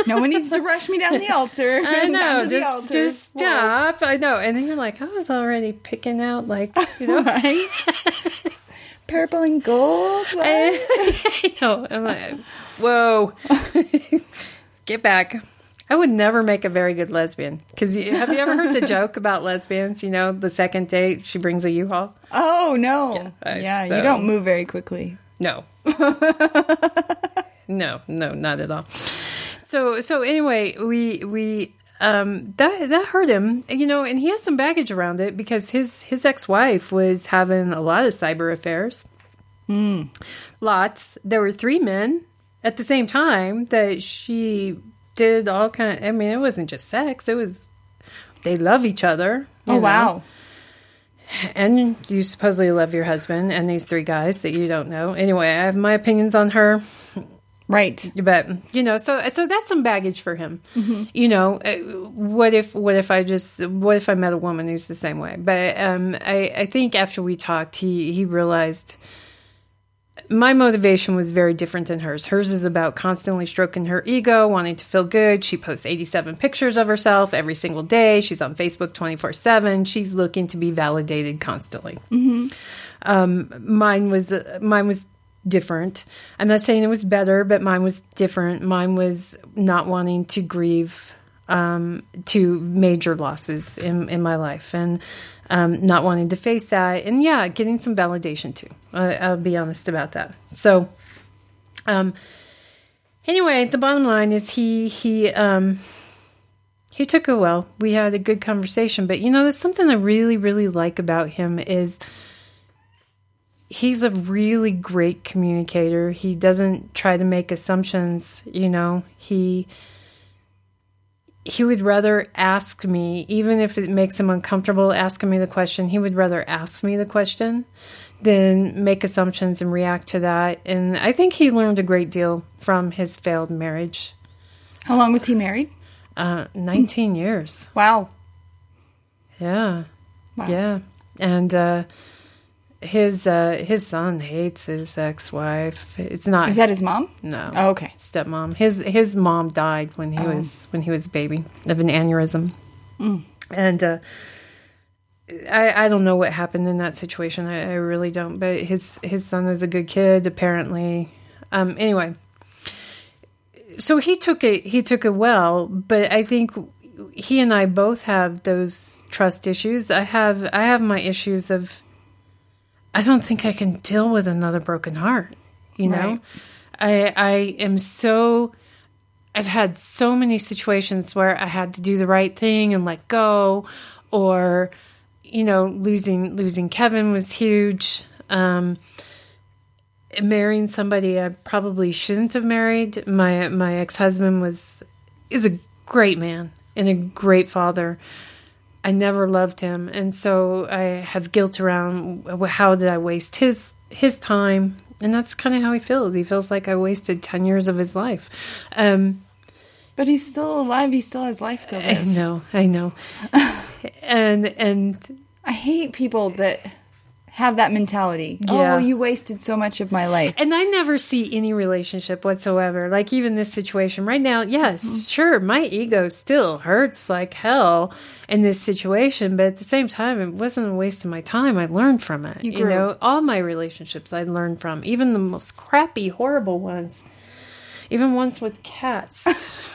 No one needs to rush me down the <laughs> altar. I know, just, altar. just Whoa. stop. I know. And then you're like, I was already picking out, like, you know, Right? Purple and gold. what? I know. I'm like, whoa, get back. I would never make a very good lesbian because have you ever heard the joke about lesbians? You know, the second date she brings a U-Haul. Oh no! uh, Yeah, so- you don't move very quickly. No, <laughs> no, no, not at all. So so anyway, we we um that that hurt him, you know, and he has some baggage around it because his his ex wife was having a lot of cyber affairs. Lots. There were three men at the same time that she did all kind. of, I mean, it wasn't just sex; it was they love each other. Oh know. wow. And you supposedly love your husband and these three guys that you don't know. Anyway, I have my opinions on her. Right. But you know, so so that's some baggage for him. You know, uh, what if what if I just what if I met a woman who's the same way? But um, I I think after we talked, he he realized my motivation was very different than hers. Hers is about constantly stroking her ego, wanting to feel good. She posts 87 pictures of herself every single day. She's on Facebook 24 7. She's looking to be validated constantly. Um, mine was uh, mine was different. I'm not saying it was better, but mine was different. Mine was not wanting to grieve um, to major losses in, in my life and um, not wanting to face that. And yeah, getting some validation too. I, I'll be honest about that. So, um, anyway, the bottom line is he, he, um, he took it well. We had a good conversation, but you know, there's something I really, really like about him is he's a really great communicator. He doesn't try to make assumptions, you know. He he would rather ask me, even if it makes him uncomfortable asking me the question, he would rather ask me the question than make assumptions and react to that. And I think he learned a great deal from his failed marriage. How long was he married? Uh, 19 years. Wow. Yeah. Wow. Yeah. And uh his uh his son hates his ex-wife. It's not Is that his mom? no. Oh, okay. Stepmom. His his mom died when he was when he was a baby of an aneurysm. And uh I, I don't know what happened in that situation. I, I really don't. But his his son is a good kid, apparently. Um. Anyway, so he took it. He took it well. But I think he and I both have those trust issues. I have I have my issues of. I don't think I can deal with another broken heart. You know, I I am so. I've had so many situations where I had to do the right thing and let go, or you know, losing losing Kevin was huge. Um, marrying somebody I probably shouldn't have married. My my ex husband was is a great man and a great father. I never loved him, and so I have guilt around how did I waste his his time, and that's kind of how he feels. He feels like I wasted ten years of his life. Um, But he's still alive. He still has life to live. I know, I know, <laughs> and and I hate people that have that mentality. Oh, well, you wasted so much of my life. And I never see any relationship whatsoever. Like even this situation right now, yes, Mm-hmm. sure, my ego still hurts like hell in this situation, but at the same time, it wasn't a waste of my time. I learned from it. You You, know, all my relationships I learned from, even the most crappy, horrible ones. Even ones with cats.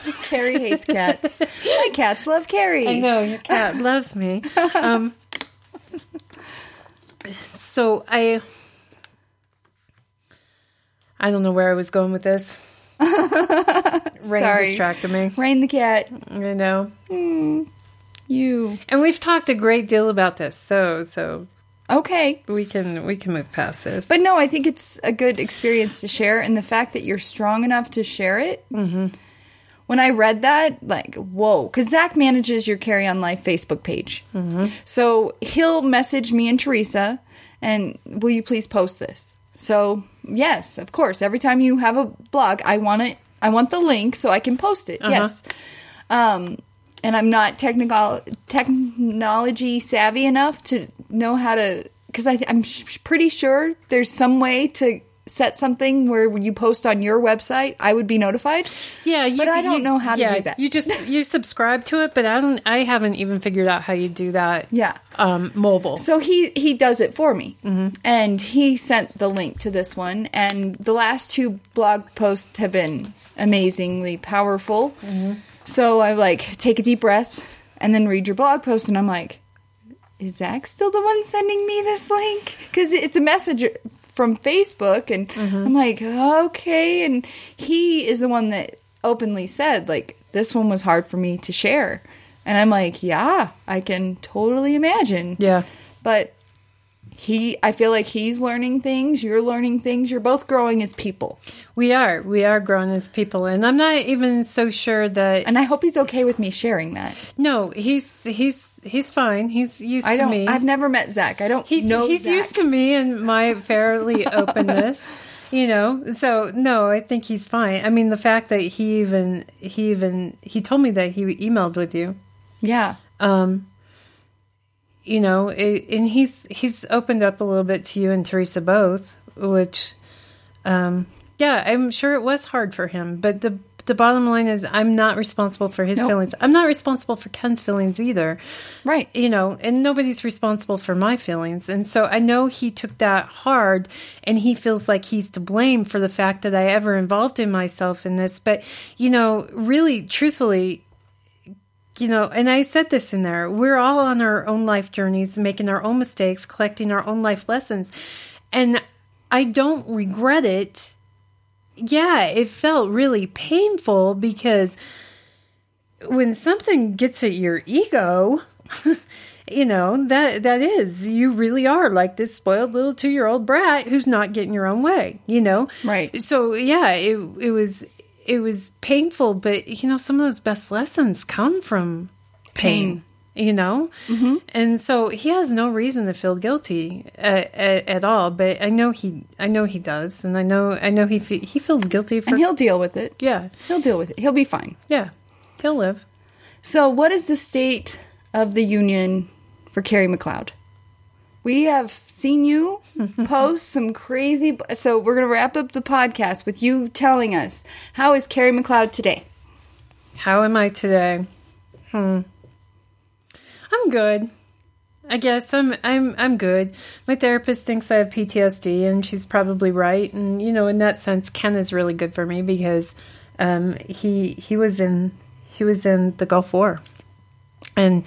<laughs> Carrie hates cats. my cats love Carrie. I know your cat <laughs> loves me. Um, so I, I don't know where I was going with this. <laughs> Rain Sorry. distracted me. Rain the cat. I know, You. and we've talked a great deal about this, so so Okay. we can we can move past this. But no, I think it's a good experience to share, and the fact that you're strong enough to share it. Mm-hmm. When I read that, like, whoa, because Zach manages your Carry On Life Facebook page, mm-hmm. so he'll message me and Teresa, and will you please post this? So yes, of course. Every time you have a blog, I want it. I want the link so I can post it. Yes. Um, and I'm not technical technology savvy enough to know how to because I'm sh- pretty sure there's some way to set something where you post on your website, I would be notified. yeah, you, but I don't you- know how to yeah, do that. You just you <laughs> subscribe to it, but I don't. I haven't even figured out how you do that. Yeah. um, mobile. So he he does it for me, and he sent the link to this one. And the last two blog posts have been amazingly powerful. So I like take a deep breath and then read your blog post, and I'm like, is Zach still the one sending me this link? Because it's a message from Facebook, and mm-hmm. I'm like, okay. And he is the one that openly said, like, this one was hard for me to share. And I'm like, yeah, I can totally imagine. Yeah. But he, I feel like he's learning things, you're learning things, you're both growing as people. We are. We are growing as people. And I'm not even so sure that. And I hope he's okay with me sharing that. No, he's he's he's fine. He's used I to don't, me. I've never met Zach. I don't he's know he's Zach. used to me and my fairly <laughs> openness. You know, so no, I think he's fine. I mean, the fact that he even he even he told me that he emailed with you. Yeah. Um, you know, it, and he's he's opened up a little bit to you and Teresa both, which, um, yeah, I'm sure it was hard for him. But the the bottom line is, I'm not responsible for his Nope. feelings. I'm not responsible for Ken's feelings either. Right. You know, and nobody's responsible for my feelings. And so I know he took that hard and he feels like he's to blame for the fact that I ever involved in myself in this. But, you know, really, truthfully, you know, and I said this in there, we're all on our own life journeys, making our own mistakes, collecting our own life lessons. And I don't regret it. Yeah, it felt really painful because when something gets at your ego, <laughs> you know, that that is you really are like this spoiled little 2-year-old brat who's not getting your own way, you know? Right. So, yeah, it it was it was painful, but you know, some of those best lessons come from pain. You know, mm-hmm. and so he has no reason to feel guilty at, at, at all. But I know he, I know he does, and I know, I know he fe- he feels guilty for. And he'll deal with it. yeah, He'll deal with it. He'll be fine. yeah, he'll live. So, what is the state of the union for Carrie McLeod? We have seen you <laughs> post some crazy. So, we're going to wrap up the podcast with you telling us how is Carrie McLeod today? How am I today? Hmm. I'm good. I guess I'm I'm I'm good. My therapist thinks I have PTSD and she's probably right. And you know, in that sense Ken is really good for me because um, he he was in he was in the Gulf War and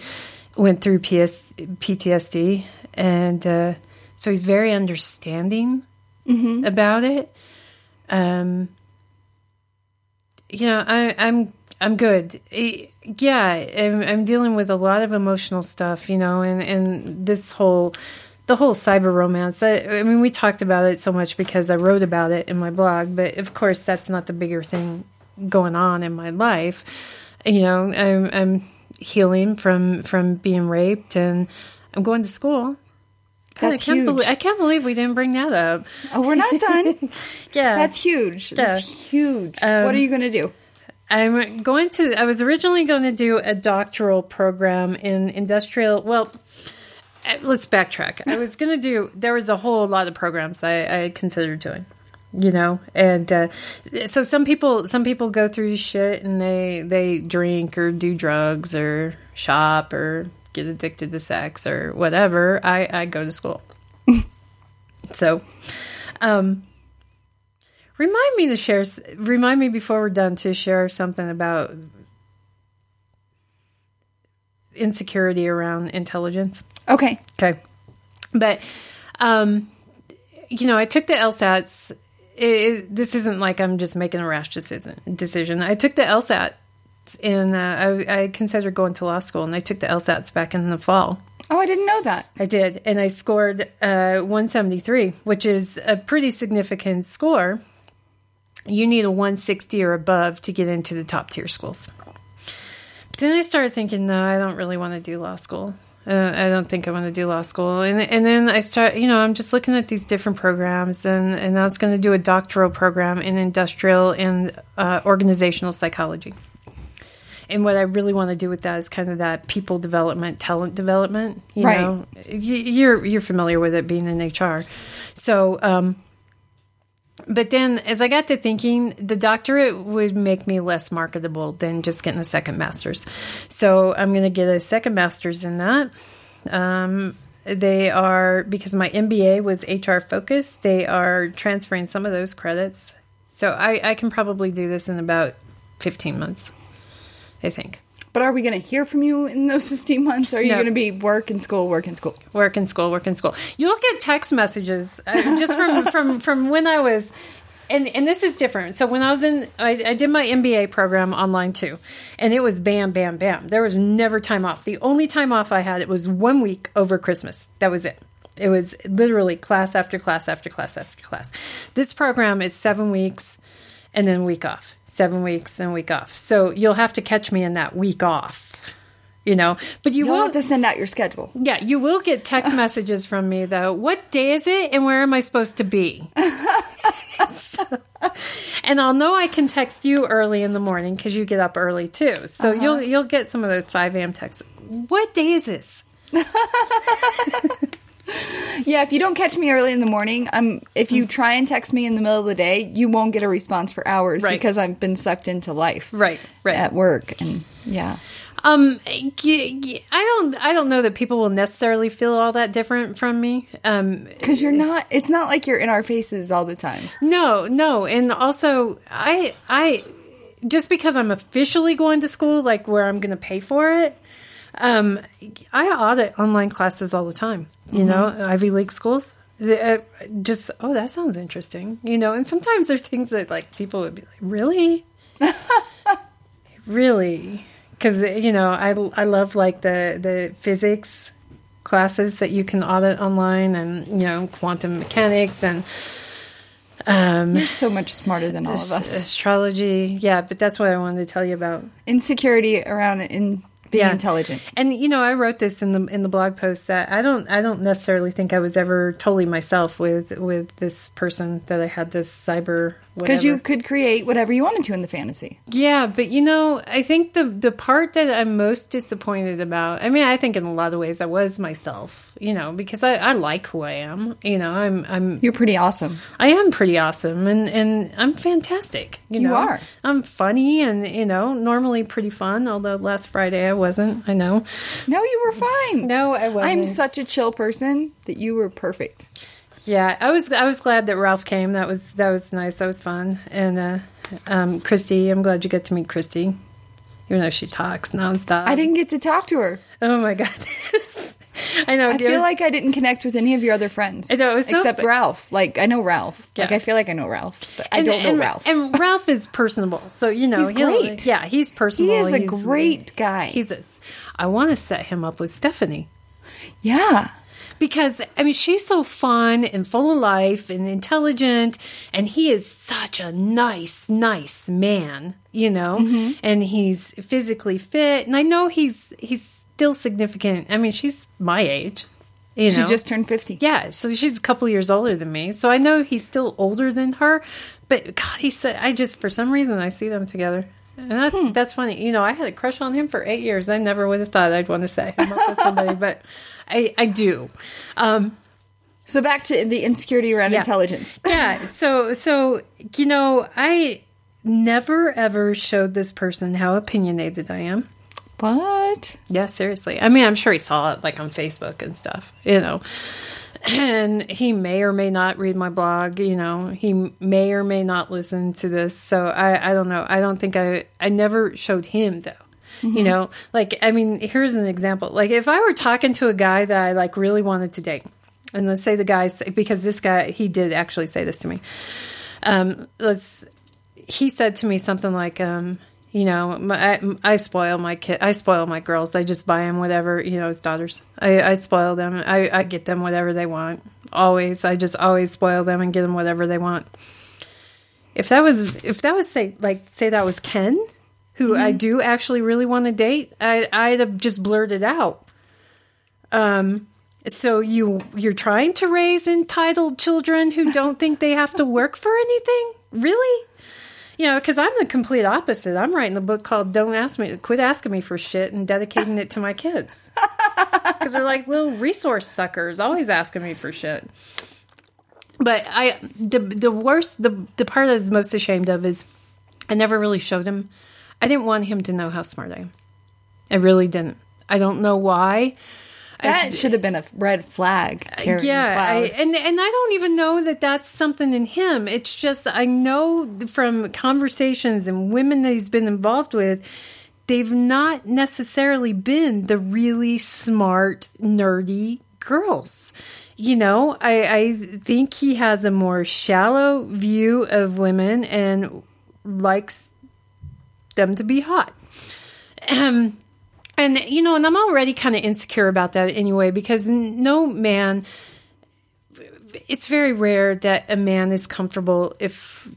went through PS, PTSD and uh, so he's very understanding about it. Um you know, I, I'm I'm good. Eh, Yeah, I'm, I'm dealing with a lot of emotional stuff, you know, and and this whole the whole cyber romance. I, I mean, we talked about it so much because I wrote about it in my blog, but of course, that's not the bigger thing going on in my life. You know, I'm, I'm healing from from being raped, and I'm going to school. God, That's I can't huge. Believe, I can't believe we didn't bring that up. Oh, we're not done. <laughs> Yeah, That's huge. That's huge. what are um, you going to do? I'm going to. I was originally going to do a doctoral program in industrial. Well, uh, let's backtrack. I was going to do. There was a whole lot of programs I, I considered doing. You know, and uh, so some people, some people go through shit and they they drink or do drugs or shop or get addicted to sex or whatever. I I go to school. <laughs> so, um, Remind me to share. Remind me before we're done to share something about insecurity around intelligence. Okay. Okay, but um, you know, I took the LSATs. It, it, this isn't like I'm just making a rash decision. Decision. I took the LSATs and uh, I, I considered going to law school, and I took the LSATs back in the fall. Oh, I didn't know that. I did, and I scored uh, 173, which is a pretty significant score. You need a 160 or above to get into the top tier schools. But then I started thinking, no, I don't really want to do law school. Uh, I don't think I want to do law school. And and then I start, you know, I'm just looking at these different programs, and and I was going to do a doctoral program in industrial and uh, organizational psychology. And what I really want to do with that is kind of that people development, talent development. You Right. know, Y- you're you're familiar with it being in HR. So, um, but then as I got to thinking, the doctorate would make me less marketable than just getting a second master's. So I'm going to get a second master's in that. Um, they are because my MBA was HR focused. They are transferring some of those credits, so I, I can probably do this in about 15 months. I think. But are we going to hear from you in those <laughs> 15 months? Or are you No. going to be work and school, work and school? Work in school, work in school. You'll get text messages uh, just from <laughs> from from when I was and and this is different. So when I was in, I, I did my MBA program online too, and it was bam, bam, bam. There was never time off. The only time off I had it was one week over Christmas. That was it. It was literally class after class after class after class. This program is seven weeks and then week off, seven weeks and week off. So you'll have to catch me in that week off, you know. But you You'll will have to send out your schedule. yeah, you will get text <laughs> messages from me though. What day is it and where am I supposed to be? <laughs> and I'll know I can text you early in the morning because you get up early too. So uh-huh. you'll you'll get some of those five a.m. texts. What day is this? <laughs> Yeah, if you don't catch me early in the morning, um, if you try and text me in the middle of the day, you won't get a response for hours Right. because I've been sucked into life. Right, right. At work, and yeah, Um, I don't I don't know that people will necessarily feel all that different from me. Um, because you're not. It's not like you're in our faces all the time. No, no, and also I I just because I'm officially going to school, like where I'm going to pay for it. Um, I audit online classes all the time. You know, Ivy League schools. Uh, Just oh, that sounds interesting. You know, and sometimes there's things that like people would be like, really, <laughs> really, because you know, I I love like the the physics classes that you can audit online, and you know, quantum mechanics and Um, You're so much smarter than all of us. astrology. Yeah, but that's what I wanted to tell you about. Insecurity around in being Yeah. intelligent. And you know, I wrote this in the in the blog post that I don't I don't necessarily think I was ever totally myself with with this person that I had this cyber Because you could create whatever you wanted to in the fantasy. Yeah, but you know, I think the the part that I'm most disappointed about. I mean, I think in a lot of ways I was myself. You know, because I, I like who I am. You know, I'm I'm You're pretty awesome. I am pretty awesome and, and I'm fantastic. You, You know? are. I'm funny and, you know, normally pretty fun, although last Friday I wasn't. I know. No, you were fine. No, I wasn't. I'm such a chill person that you were perfect. Yeah, I was I was glad that Ralph came. That was that was nice. That was fun. And uh um Christy, I'm glad you get to meet Christy. Even though she talks nonstop. I didn't get to talk to her. Oh my god. <laughs> I know. I feel like I didn't connect with any of your other friends. I know, was so except fu- Ralph. Like I know Ralph. Like I feel like I know Ralph, but I don't know Ralph. And Ralph is personable, so you know He's great. Yeah, he's personable. He is a great guy. He's a. I want to set him up with Stephanie. yeah. because I mean she's so fun and full of life and intelligent and he is such a nice nice man you know Mm-hmm. and he's physically fit and I know he's he's still significant I mean she's my age you She know just turned 50. yeah so she's a couple years older than me so I know he's still older than her but god he said, I just for some reason I see them together and that's Hmm. that's funny. You know, I had a crush on him for eight years. I never would have thought I'd want to set him up with somebody, but I I do. Um, So back to the insecurity around Yeah. intelligence. <laughs> yeah. So so you know, I never ever showed this person how opinionated I am. What? Yeah, seriously. I mean, I'm sure he saw it like on Facebook and stuff, you know. And he may or may not read my blog, you know. He may or may not listen to this. So I I don't know. I don't think I I never showed him though. You know, like I mean, here's an example. Like if I were talking to a guy that I like really wanted to date, and let's say the guy because this guy he did actually say this to me. Um, let's he said to me something like, um, you know, my, I, I spoil my kid. I spoil my girls. I just buy them whatever, you know, his daughters. I, I spoil them. I, I get them whatever they want. Always. I just always spoil them and get them whatever they want. If that was, if that was say, like, say that was Ken, who I do actually really want to date, I, I'd have just blurted out. Um, so you you're trying to raise entitled children who don't think they have to work for anything? Really? You know, because I'm the complete opposite. I'm writing a book called "Don't Ask Me." Quit asking me for shit and dedicating it to my kids <laughs> because they're like little resource suckers, always asking me for shit. But I, the the worst, the the part I was most ashamed of is I never really showed him. I didn't want him to know how smart I am. I really didn't. I don't know why. That should have been a red flag. Carrying yeah. I, and and I don't even know that that's something in him. It's just I know from conversations and women that he's been involved with, they've not necessarily been the really smart, nerdy girls. you know, I, I think he has a more shallow view of women and likes them to be hot. Um, and, you know, and I'm already kind of insecure about that anyway, because no man, it's very rare that a man is comfortable if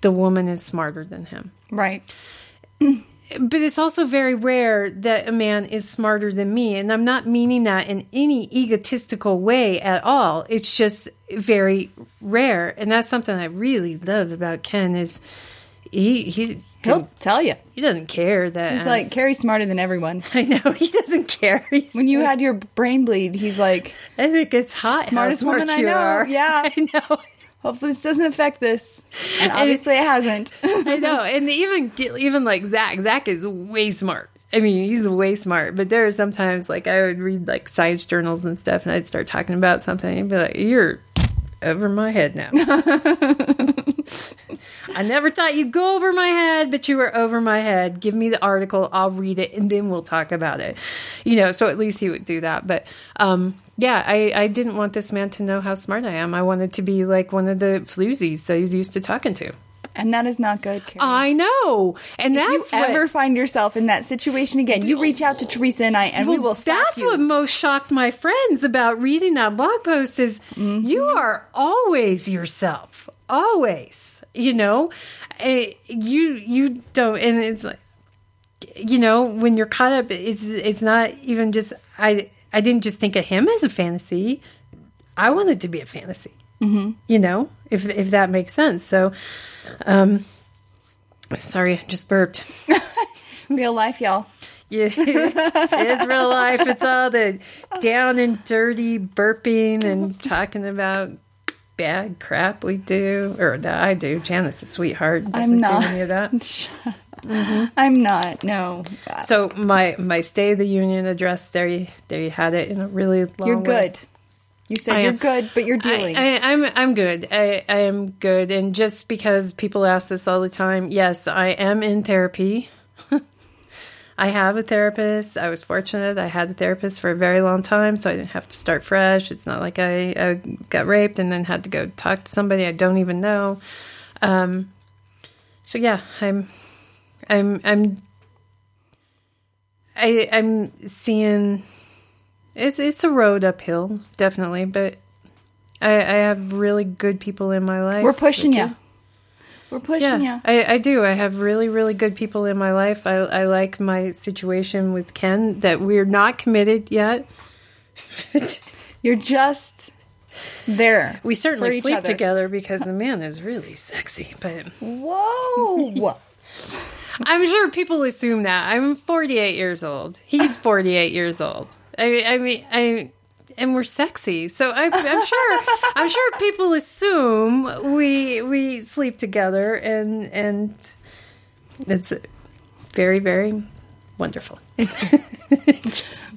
the woman is smarter than him. Right. <clears throat> But it's also very rare that a man is smarter than me. And I'm not meaning that in any egotistical way at all. It's just very rare. And that's something I really love about Ken is he he He'll tell you. he doesn't care that He's as- like, Carrie's smarter than everyone. <laughs> I know he doesn't care. <laughs> He's When you had your brain bleed, he's like, I think it's hot. Smartest how smart woman I you know. Are. <laughs> Yeah. I know. hopefully this doesn't affect this. And obviously it hasn't. I know, and even even like Zach, Zach is way smart. I mean, he's way smart. But there are sometimes like I would read like science journals and stuff, and I'd start talking about something, and be like, "You're over my head now." I never thought you'd go over my head, but you were over my head. Give me the article, I'll read it, and then we'll talk about it. You know, so at least he would do that. But um, yeah, I, I didn't want this man to know how smart I am. I wanted to be like one of the floozies that he's used to talking to. and that is not good, Carrie. I know, and if you that's what, ever find yourself in that situation again, you reach out to Teresa and I, and we will That's you. what most shocked my friends about reading that blog post is Mm-hmm. you are always yourself, always. You know, Eh, you you don't, and it's like you know when you're caught up, it's it's not even just I I didn't just think of him as a fantasy. I wanted to be a fantasy. Mm-hmm. You know, if if that makes sense. So, um, sorry, I just burped. <laughs> Real life, y'all. Yeah, it's real life. It's all the down and dirty burping and <laughs> talking about bad crap we do, or that I do. Janice, a sweetheart, doesn't not. do any of that. <laughs> Mm-hmm. I'm not. No, So my my State of the Union address there, you there you had it in a really long. you're way. good. You said I you're am. good, but you're dealing. I, I, I'm I'm good. I, I am good, and just because people ask this all the time, yes, I am in therapy. <laughs> I have a therapist. I was fortunate. I had a therapist for a very long time, so I didn't have to start fresh. It's not like I, I got raped and then had to go talk to somebody I don't even know. Um, so yeah, I'm, I'm, I'm, I, I'm seeing. It's it's a road uphill, definitely, but I, I have really good people in my life. We're pushing you. We're pushing yeah, you. I, I do. I have really, really good people in my life. I, I like my situation with Ken that we're not committed yet. <laughs> You're just there. We certainly sleep other. together because the man is really sexy. But Whoa. <laughs> I'm sure people assume that. I'm 48 years old. He's 48 years old. I, I mean, I and we're sexy, so I, I'm sure. I'm sure people assume we we sleep together, and and it's very very wonderful. <laughs>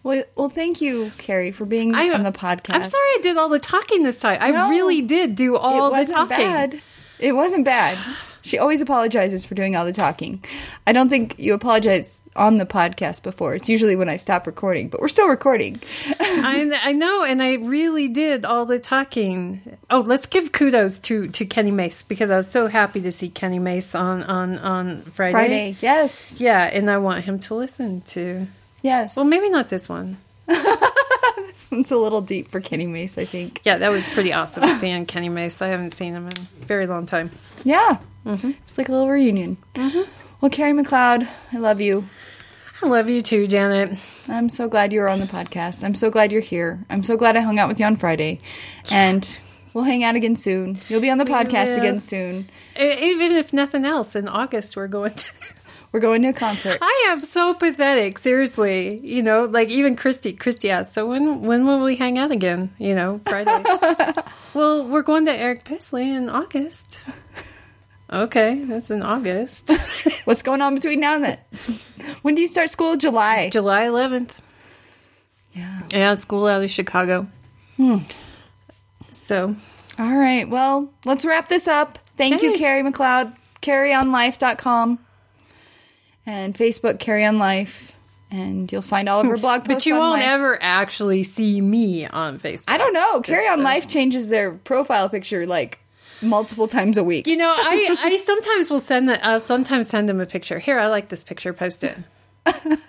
well, well, thank you, Carrie, for being I- on the podcast. I'm sorry I did all the talking this time. I No. really did do all the wasn't talking. bad. It wasn't bad. She always apologizes for doing all the talking. I don't think you apologize on the podcast before. It's usually when I stop recording, but we're still recording. I, I know, and I really did all the talking. Oh, let's give kudos to to Kenny Mace because I was so happy to see Kenny Mace on on on Friday. Friday. Yes. Yeah, and I want him to listen to. Yes. Well, maybe not this one. <laughs> this one's a little deep for Kenny Mace, I think. Yeah, that was pretty awesome seeing Kenny Mace. I haven't seen him in a very long time. Yeah. Mm-hmm. It's like a little reunion. Well, Carrie McLeod, I love you. I love you too, Janet. I'm so glad you were on the podcast. I'm so glad you're here. I'm so glad I hung out with you on Friday. And we'll hang out again soon. You'll be on the podcast will. again soon. Even if nothing else, in August we're going to. We're going to a concert. I am so pathetic, seriously. You know, like even Christy. Christy asked, "So when when will we hang out again?" You know, Friday. <laughs> well, we're going to Eric Pisley in August. Okay, that's in August, <laughs> What's going on between now and then? When do you start school? July. July 11th. Yeah. Yeah, school out of Chicago. Hmm. So All right. Well, let's wrap this up. Thank you, Carrie McLeod. CarryOnLife.com and Facebook, Carry on Life. and you'll find all of her blog <laughs> posts. But you won't online. ever actually see me on Facebook. I don't know. Carry on so- Life changes their profile picture like multiple times a week. You know, I, I sometimes will send that. I'll sometimes send them a picture. Here, I like this picture. Post it. <laughs>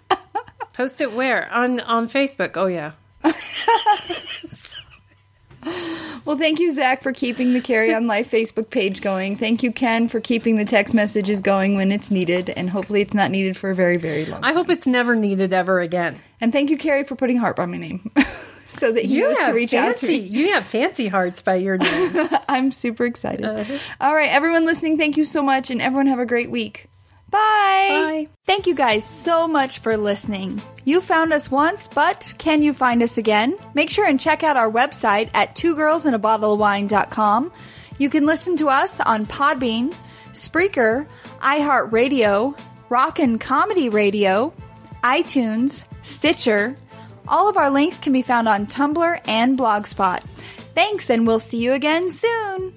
Post it where on on Facebook. Oh yeah. <laughs> Well, thank you, Zach, for keeping the Carry On Life Facebook page going. Thank you, Ken, for keeping the text messages going when it's needed, and hopefully it's not needed for a very, very long time. I hope it's never needed ever again. And thank you, Carrie, for putting heart by my name <laughs> so that he knows to reach fancy. out to me. You have fancy hearts by your name. <laughs> I'm super excited. Uh-huh. All right, everyone listening, thank you so much, and everyone have a great week. Bye. Bye. Thank you guys so much for listening. You found us once, but can you find us again? Make sure and check out our website at twogirlsinabottleofwine.com. You can listen to us on Podbean, Spreaker, iHeartRadio, Rockin' Comedy Radio, iTunes, Stitcher. All of our links can be found on Tumblr and Blogspot. Thanks, and we'll see you again soon.